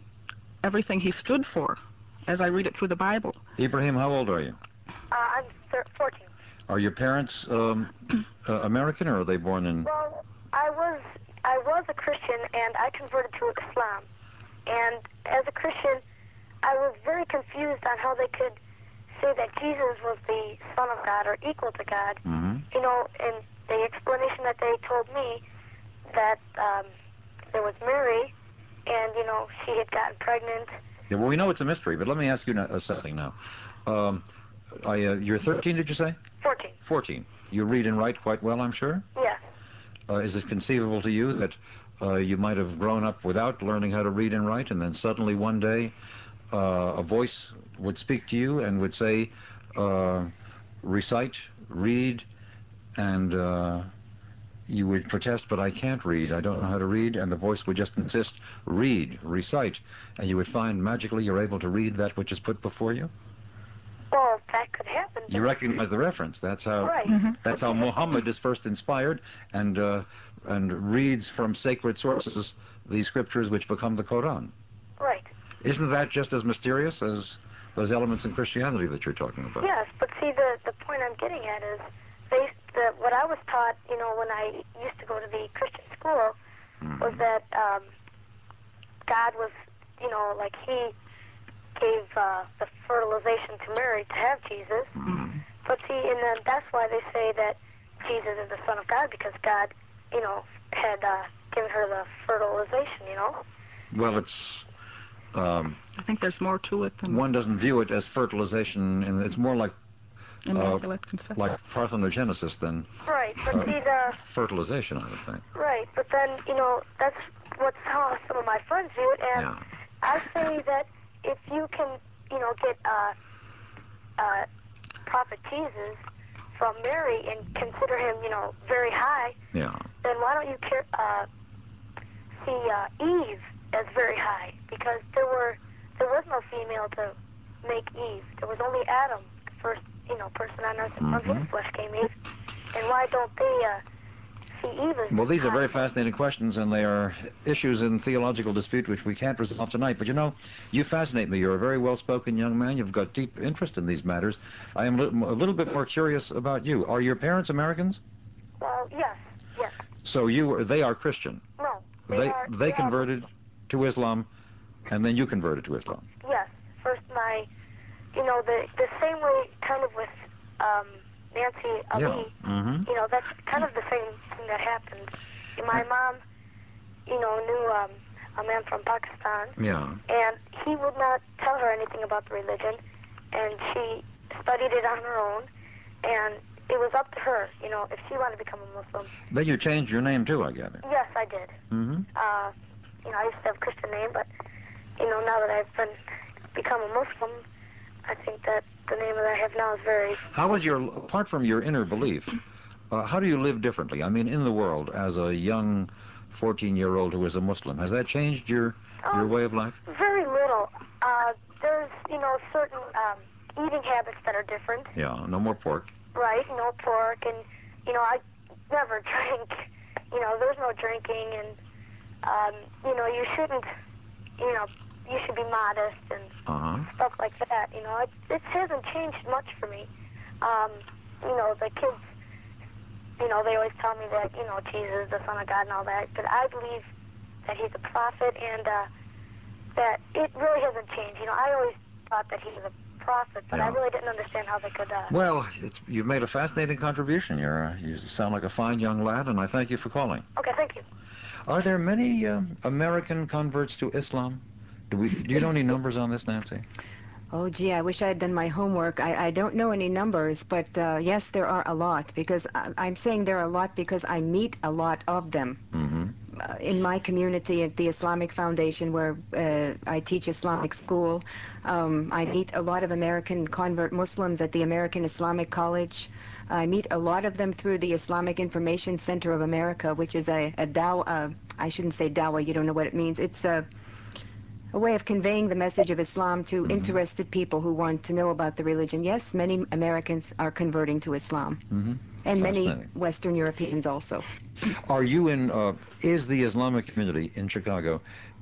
everything he stood for as I read it through the Bible. Ibrahim, how old are you? Uh, I'm thir- 14. Are your parents um, uh, American or are they born in? Well, I was I was a Christian and I converted to Islam. And as a Christian, I was very confused on how they could say that Jesus was the Son of God or equal to God. hmm You know, and the explanation that they told me that um, there was Mary, and you know she had gotten pregnant. Yeah, well, we know it's a mystery, but let me ask you now, uh, something now. Um, I, uh, you're 13, did you say? 14. 14. You read and write quite well, I'm sure. Yes. Uh, is it conceivable to you that uh, you might have grown up without learning how to read and write, and then suddenly one day uh, a voice would speak to you and would say, uh, recite, read, and uh, you would protest, but I can't read, I don't know how to read, and the voice would just insist, read, recite, and you would find magically you're able to read that which is put before you? Well, that could happen. You recognize the reference. That's how. Right. That's how Muhammad is first inspired and uh, and reads from sacred sources the scriptures which become the Quran. Right. Isn't that just as mysterious as those elements in Christianity that you're talking about? Yes, but see, the the point I'm getting at is, they, the, what I was taught, you know, when I used to go to the Christian school, Mhm. was that um, God was, you know, like He gave uh, the fertilization to Mary to have Jesus. Mhm. But see, and then that's why they say that Jesus is the Son of God because God, you know, had uh, given her the fertilization. You know. Well, it's um, I think there's more to it than one doesn't view it as fertilization, and it's more like immaculate conception. like parthenogenesis then. Right. But Uh, see the fertilization, I would think. right. But then you know that's what's how some of my friends view it, and Yeah. I say that if you can, you know, get uh, uh, Prophet Jesus from Mary and consider him, you know, very high, Yeah. then why don't you care, uh, see uh, Eve as very high? Because there were there was no female to make Eve. There was only Adam, the first, you know, person on earth. and From Mhm. his flesh came in, And why don't they uh, see as Well, these are very fascinating questions, and they are issues in theological dispute which we can't resolve tonight. But you know, you fascinate me. You're a very well-spoken young man. You've got deep interest in these matters. I am a little bit more curious about you. Are your parents Americans? Well, yes, yes. So you, they are Christian. No. They, They are, they are- converted to Islam, and then you converted to Islam. Yes. First, my, you know, the the same way, kind of with um, Nancy Ali. Yeah. Mm-hmm. You know, that's kind of the same thing that happened. My mom, you know, knew um, a man from Pakistan, Yeah. and he would not tell her anything about the religion, and she studied it on her own, and it was up to her, you know, if she wanted to become a Muslim. Then you changed your name too, I gather. Yes, I did. Mm-hmm. Uh, you know, I used to have a Christian name, but you know, now that I've been become a Muslim, I think that the name that I have now is very How is your, apart from your inner belief, uh, how do you live differently? I mean, in the world, as a young 14-year-old who is a Muslim, has that changed your your Um, way of life? very little. Uh, there's you know certain um, eating habits that are different, Yeah. No more pork. right? No pork, and you know I never drink. You know, there's no drinking, and um, you know you shouldn't. You know, you should be modest and Uh-huh. stuff like that. You know, it, it hasn't changed much for me. Um, you know, the kids, you know, they always tell me that, you know, Jesus is the Son of God and all that, but I believe that he's a prophet and uh, that it really hasn't changed. You know, I always thought that he was a prophet, but I really didn't understand how they could. Uh, Well, it's, you've made a fascinating contribution. You're, uh, you sound like a fine young lad, and I thank you for calling. okay, thank you. Are there many um, American converts to Islam Do, we, do you know any numbers on this, Nancy? Oh, gee, I wish I had done my homework. I, I don't know any numbers, but uh, yes, there are a lot because I, I'm saying there are a lot because I meet a lot of them. Mm-hmm. Uh, in my community at the Islamic Foundation, where uh, I teach Islamic school, um, I meet a lot of American convert Muslims at the American Islamic College. I meet a lot of them through the Islamic Information Center of America, which is a, a dawah, uh, I shouldn't say dawah, you don't know what it means. It's a a way of conveying the message of Islam to Mm-hmm. interested people who want to know about the religion. Yes, many Americans are converting to Islam, Mm-hmm. and many Western Europeans also. Are you in, uh, is the Islamic community in Chicago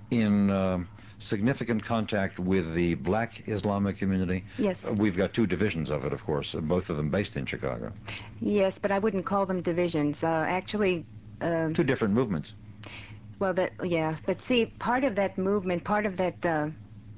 in um significant contact with the black Islamic community? Yes, Uh, We've got two divisions of it, of course, uh, both of them based in Chicago. yes, but I wouldn't call them divisions. Uh, actually, um Two different movements. Well, that yeah, but see, part of that movement, part of that uh,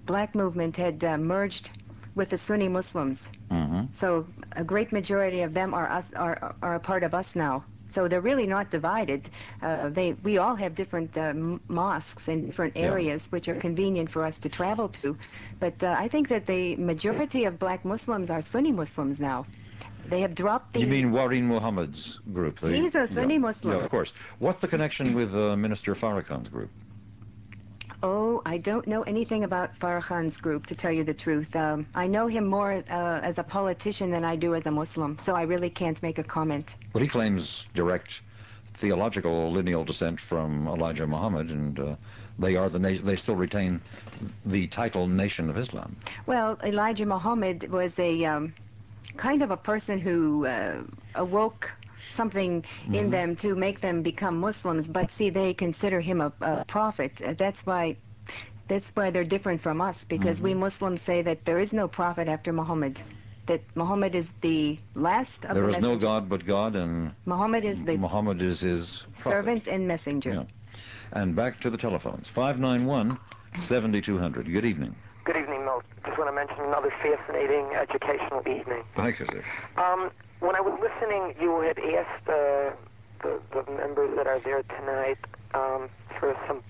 black movement had uh, merged with the Sunni Muslims. Mm-hmm. So a great majority of them are us are are a part of us now. So they're really not divided. Uh, they we all have different uh, mosques in different Yeah. areas, which are convenient for us to travel to. But uh, I think that the majority of black Muslims are Sunni Muslims now. They have dropped the. You mean Wareen Muhammad's group? The, He's a Sunni yeah, Muslim. Yeah, of course. What's the connection with uh, Minister Farrakhan's group? Oh, I don't know anything about Farrakhan's group, to tell you the truth. Um, I know him more uh, as a politician than I do as a Muslim, so I really can't make a comment. Well, he claims direct theological lineal descent from Elijah Muhammad, and uh, they are the na- they still retain the title Nation of Islam. Well, Elijah Muhammad was a um, kind of a person who uh, awoke something in Mhm. them to make them become Muslims. But see, they consider him a, a prophet. Uh, That's why. That's why they're different from us, because we Mhm. Muslims say that there is no prophet after Muhammad. That Muhammad is the last of There the is no. God but God, and Muhammad is the Muhammad is his prophet. servant and messenger. Yeah. And back to the telephones. 591 7200. Good evening. Good evening, Milt. Just want to mention another fascinating educational evening. Thank you, sir. Um, when I was listening, you had asked uh, the, the members that are there tonight um, for some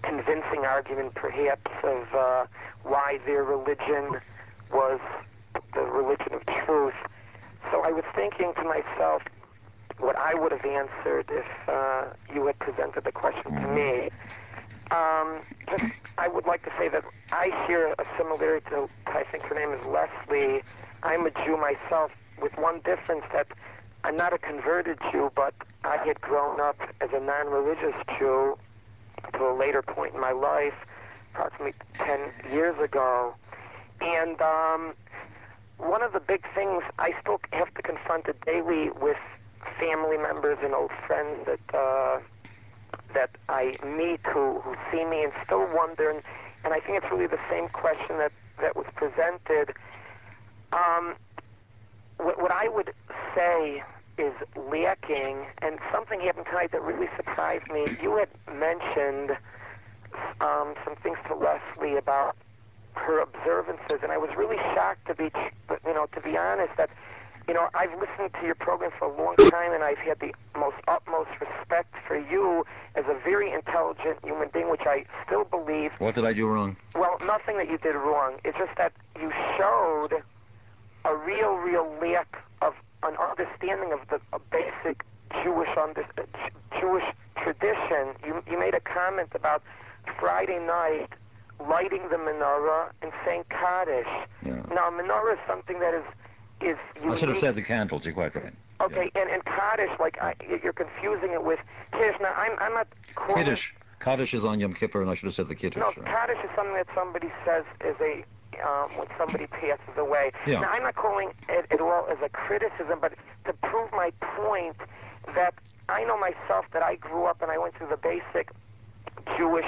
convincing argument, perhaps, of uh, why their religion was the religion of truth. So I was thinking to myself what I would have answered if uh, you had presented the question to me. Um, I would like to say that I share a similarity to, I think her name is Leslie. I'm a Jew myself, with one difference that I'm not a converted Jew, but I had grown up as a non-religious Jew to a later point in my life, approximately 10 years ago. And um, one of the big things I still have to confront daily with family members and old friends that uh, that I meet who, who see me and still wonder, and, and I think it's really the same question that, that was presented. Um, what, what I would say is lacking, and something happened tonight that really surprised me. You had mentioned um, some things to Leslie about her observances, and I was really shocked to be, you know, to be honest, that, you know, I've listened to your program for a long time, and I've had the most utmost respect for you as a very intelligent human being, which I still believe What did I do wrong? well, nothing that you did wrong. It's just that you showed a real, real lack of an understanding of the a basic Jewish under, uh, Jewish tradition. You you made a comment about Friday night lighting the menorah and saying Kaddish. Yeah. Now, menorah is something that is is I should have said the candles. You're quite right. Okay, and and Kaddish, like I, you're confusing it with Kiddush. Now, I'm I'm not Kiddush. Kaddish is on Yom Kippur, and I should have said the Kiddush. no, right? Kaddish is something that somebody says is a um, when somebody passes away. Yeah. Now, I'm not calling it at all as a criticism, but to prove my point that I know myself that I grew up and I went through the basic Jewish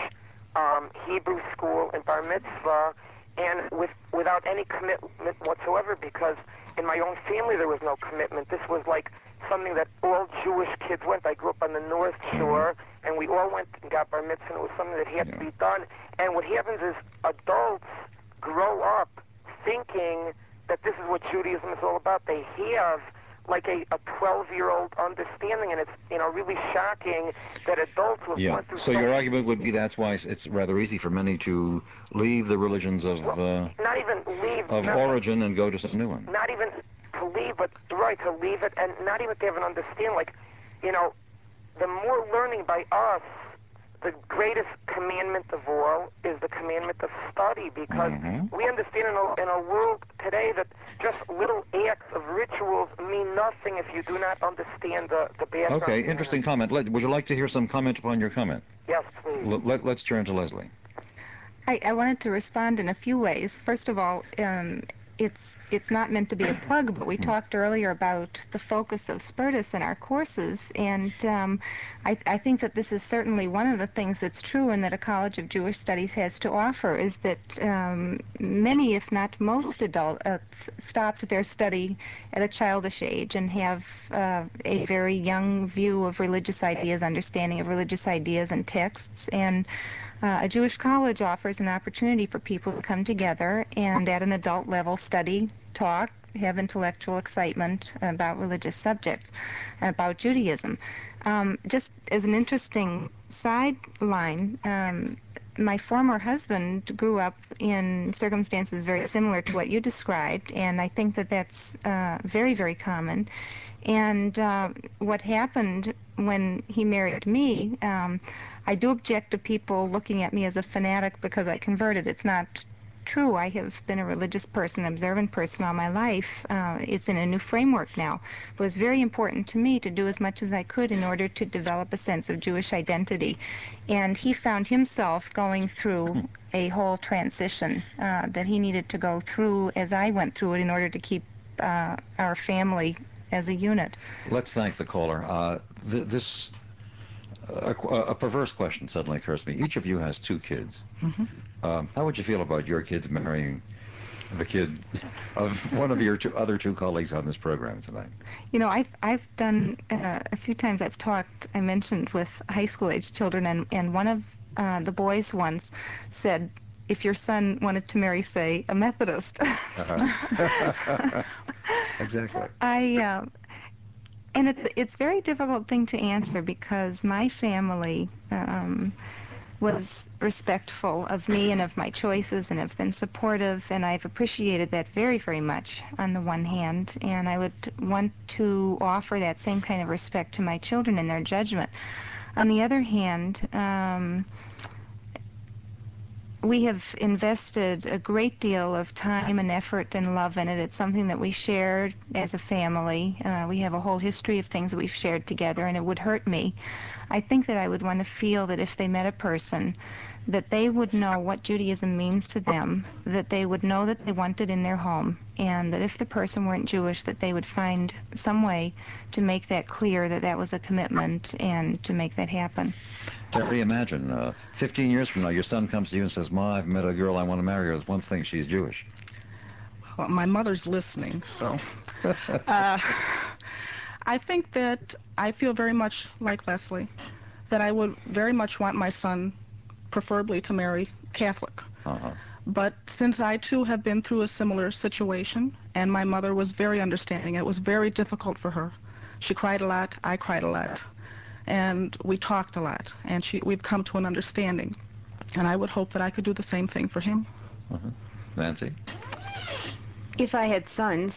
um, Hebrew school and bar mitzvah, and with without any commitment whatsoever, because in my own family there was no commitment. This was like something that all Jewish kids went. I grew up on the North mm-hmm. Shore, and we all went and got bar mitzvah, and it was something that had to be done. And what happens is adults grow up thinking that this is what Judaism is all about. They have like a, a 12-year-old understanding, and it's you know really shocking that adults will Yeah. through So your argument would be that's why it's rather easy for many to leave the religions of uh, not even leave of not, origin and go to some new one. not even to leave, but right to leave it, and not even to have an understanding. Like, you know, the more learning by us, the greatest commandment of all is the commandment of study, because Mhm. we understand in a, in a world today that just little acts of rituals mean nothing if you do not understand the the background. Okay, interesting comment. Let, would you like to hear some comment upon your comment? Yes, please. L- let, let's turn to Leslie. I, I wanted to respond in a few ways. First of all, um, it's it's not meant to be a plug, but we talked earlier about the focus of Spertus in our courses, and um, I, I think that this is certainly one of the things that's true and that a College of Jewish Studies has to offer is that um, many, if not most, adults uh, stopped their study at a childish age and have uh, a very young view of religious ideas, understanding of religious ideas and texts, and uh, a Jewish college offers an opportunity for people to come together and at an adult level study, talk, have intellectual excitement about religious subjects, about Judaism. Um, just as an interesting sideline, um, my former husband grew up in circumstances very similar to what you described, and I think that that's uh, very, very common. And uh, what happened when he married me, um, I do object to people looking at me as a fanatic because I converted. It's not true. I have been a religious person, observant person all my life. Uh, it's in a new framework now. But it was very important to me to do as much as I could in order to develop a sense of Jewish identity. And he found himself going through a whole transition uh, that he needed to go through as I went through it in order to keep uh, our family as a unit. Let's thank the caller. Uh, th- this a, a perverse question suddenly occurs to me. Each of you has two kids. Mhm. Um, how would you feel about your kids marrying the kid of one of your two, other two colleagues on this program tonight? You know, I've I've done uh, a few times. I've talked. I mentioned with high school age children, and and one of uh, the boys once said, if your son wanted to marry, say, a Methodist. Uh-huh. exactly. I, uh, and it's it's very difficult thing to answer because my family um, was respectful of me and of my choices and have been supportive, and I've appreciated that very very much on the one hand, and I would want to offer that same kind of respect to my children and their judgment. On the other hand. Um, we have invested a great deal of time and effort and love in it. It's something that we shared as a family. Uh, we have a whole history of things that we've shared together, and it would hurt me. I think that I would want to feel that if they met a person, that they would know what Judaism means to them, that they would know that they want it in their home, and that if the person weren't Jewish, that they would find some way to make that clear that that was a commitment and to make that happen. Terry, imagine uh, 15 years from now, your son comes to you and says, "Ma, I've met a girl. I want to marry her. There's one thing: she's Jewish." Well, my mother's listening, so uh, I think that I feel very much like Leslie, that I would very much want my son, preferably to marry Catholic. Uh-huh. But since I too have been through a similar situation, and my mother was very understanding, it was very difficult for her. She cried a lot, I cried a lot, and we talked a lot, and she, we've come to an understanding. And I would hope that I could do the same thing for him. Uh-huh. Nancy. If I had sons,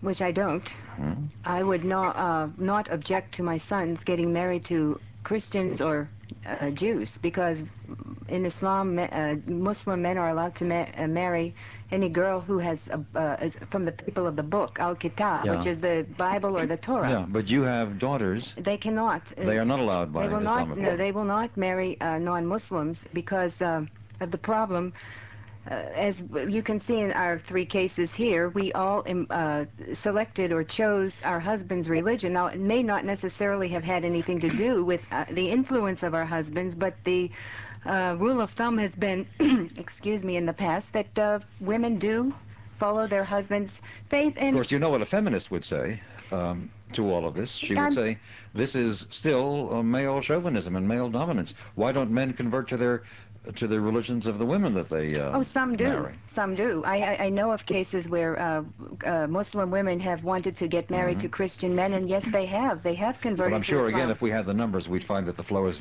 which I don't, Hmm? I would not uh, not object to my sons getting married to Christians or uh, Jews because in Islam, uh, Muslim men are allowed to ma- uh, marry any girl who has uh, is from the people of the book Al Kitab, Yeah. which is the Bible or the Torah. Yeah, but you have daughters. They cannot. uh, They are not allowed by they will not. Islamic No, law. they will not marry uh, non-Muslims because uh, of the problem. Uh, as you can see in our three cases here, we all um, uh, selected or chose our husband's religion. Now, it may not necessarily have had anything to do with uh, the influence of our husbands, but the uh, rule of thumb has been, excuse me, in the past that uh, women do follow their husband's faith. Of course, you know what a feminist would say um, to all of this. She would I'm- say, "This is still uh, male chauvinism and male dominance. Why don't men convert to their to the religions of the women that they uh, Oh, some do. marry. Some do. I, I, I know of cases where uh, uh, Muslim women have wanted to get married to Christian men, and yes, they have. They have converted Mm-hmm. But I'm sure, again, if we had the numbers, we'd find that the flow is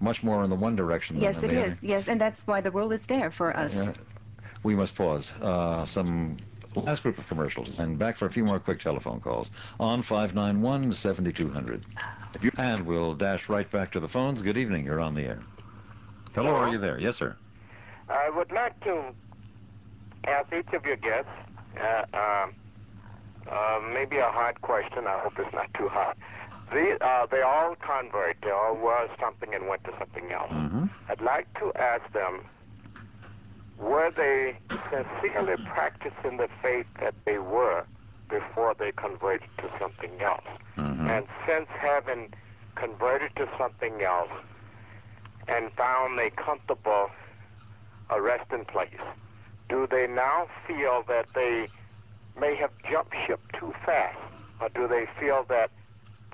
much more in the one direction yes, than it in other. Yes, and that's why the world is there for us. Yeah. We must pause. Uh, some last group of commercials, and back for a few more quick telephone calls on 591-7200. If you and we'll dash right back to the phones. Good evening. You're on the air. Hello, Hello? are you there? Yes, sir. I would like to ask each of your guests uh, um, uh, maybe a hard question. I hope it's not too hard. They, uh, they all convert. They all were something and went to something else. Mm-hmm. I'd like to ask them, were they sincerely practicing the faith that they were before they converted to something else? Mm-hmm. And since having converted to something else and found a comfortable resting place, do they now feel that they may have jumped ship too fast? Or do they feel that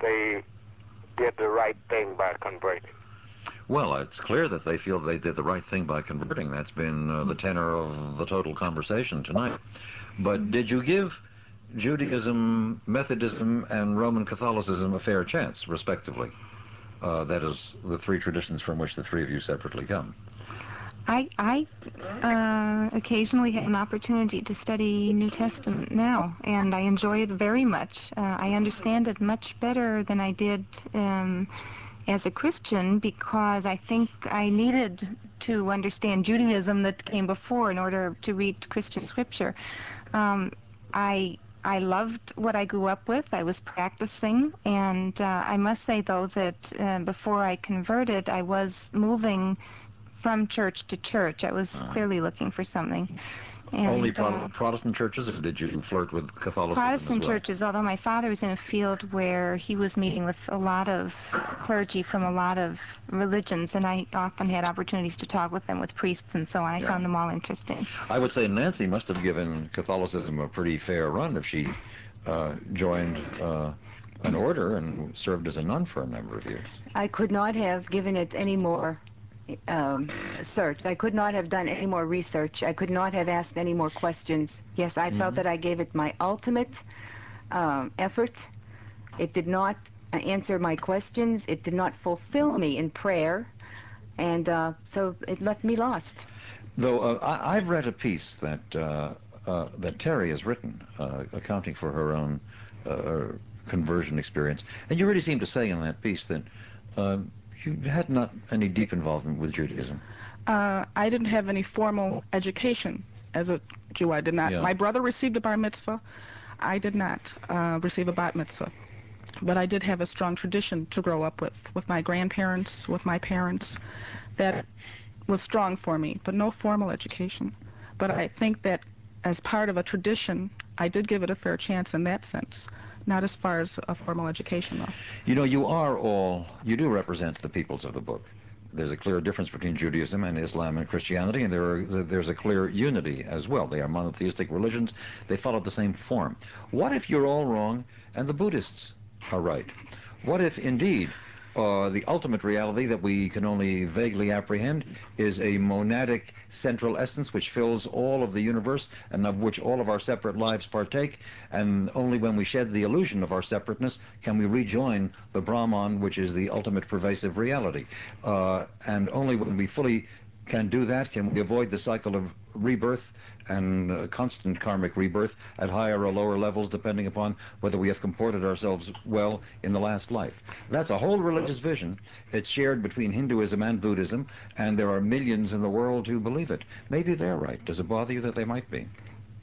they did the right thing by converting? Well, it's clear that they feel they did the right thing by converting. That's been uh, the tenor of the total conversation tonight. But did you give Judaism, Methodism, and Roman Catholicism a fair chance, respectively? Uh, that is the three traditions from which the three of you separately come. I, I uh, occasionally have an opportunity to study New Testament now, and I enjoy it very much. Uh, I understand it much better than I did um, as a Christian because I think I needed to understand Judaism that came before in order to read Christian scripture. Um, I I loved what I grew up with. I was practicing, and uh, I must say though that uh, before I converted, I was moving from church to church. I was clearly looking for something. And, Only uh, Protestant churches, or did you flirt with Catholicism Protestant as well? churches, although my father was in a field where he was meeting with a lot of clergy from a lot of religions, and I often had opportunities to talk with them, with priests and so on. I Yeah. found them all interesting. I would say Nancy must have given Catholicism a pretty fair run if she uh, joined uh, an order and served as a nun for a number of years. I could not have given it any more um, search. I could not have done any more research. I could not have asked any more questions. Yes, I felt Mhm. that I gave it my ultimate um, effort. It did not uh, answer my questions. It did not fulfill me in prayer, and uh, so it left me lost. Though uh, I, I've read a piece that uh, uh, that Terry has written, uh, accounting for her own uh, conversion experience, and you really seem to say in that piece that uh, you had not any deep involvement with Judaism. Uh, I didn't have any formal education as a Jew. I did not. Yeah. My brother received a bar mitzvah. I did not uh, receive a bat mitzvah. But I did have a strong tradition to grow up with, with my grandparents, with my parents. That was strong for me, but no formal education. But I think that as part of a tradition, I did give it a fair chance in that sense. Not as far as a formal education, though. You know, you are all, you do represent the peoples of the book. There's a clear difference between Judaism and Islam and Christianity, and there are, there's a clear unity as well. They are monotheistic religions. They follow the same form. What if you're all wrong and the Buddhists are right? What if, indeed, uh, the ultimate reality that we can only vaguely apprehend is a monadic central essence which fills all of the universe and of which all of our separate lives partake, and only when we shed the illusion of our separateness can we rejoin the Brahman, which is the ultimate pervasive reality. Uh, and only when we fully can do that can we avoid the cycle of rebirth and uh, constant karmic rebirth at higher or lower levels depending upon whether we have comported ourselves well in the last life. That's a whole religious vision. It's shared between Hinduism and Buddhism, and there are millions in the world who believe it. Maybe they're right. Does it bother you that they might be?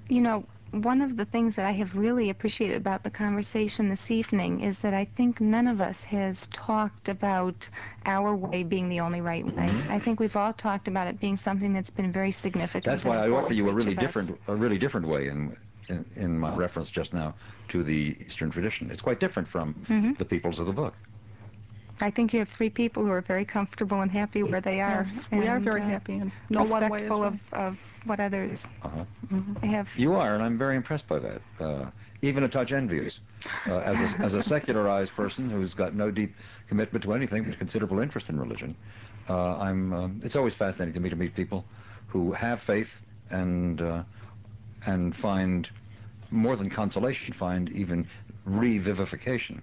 You know, one of the things that I have really appreciated about the conversation this evening is that I think none of us has talked about our way being the only right way. Mhm. I think we've all talked about it being something that's been very significant. That's why I important offer you a really different, a really different way in, in in my reference just now to the Eastern tradition. It's quite different from Mhm. the peoples of the book. I think you have three people who are very comfortable and happy where they are. Yes, we are very uh, happy and no one way is respectful right. of, of what others Uh-huh. have. You are, and I'm very impressed by that. Uh, even a touch envious. Uh, as, a, as a secularized person who's got no deep commitment to anything but considerable interest in religion, uh, I'm. Uh, it's always fascinating to me to meet people who have faith and uh, and find more than consolation, find even revivification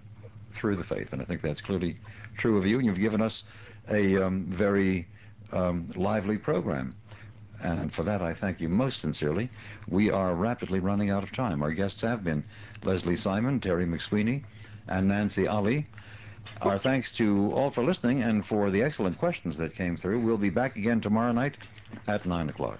through the faith. And I think that's clearly true of you. And you've given us a um, very um, lively program. And for that, I thank you most sincerely. We are rapidly running out of time. Our guests have been Leslie Simon, Terry McSweeney, and Nancy Ali. Our thanks to all for listening and for the excellent questions that came through. We'll be back again tomorrow night at 9 o'clock.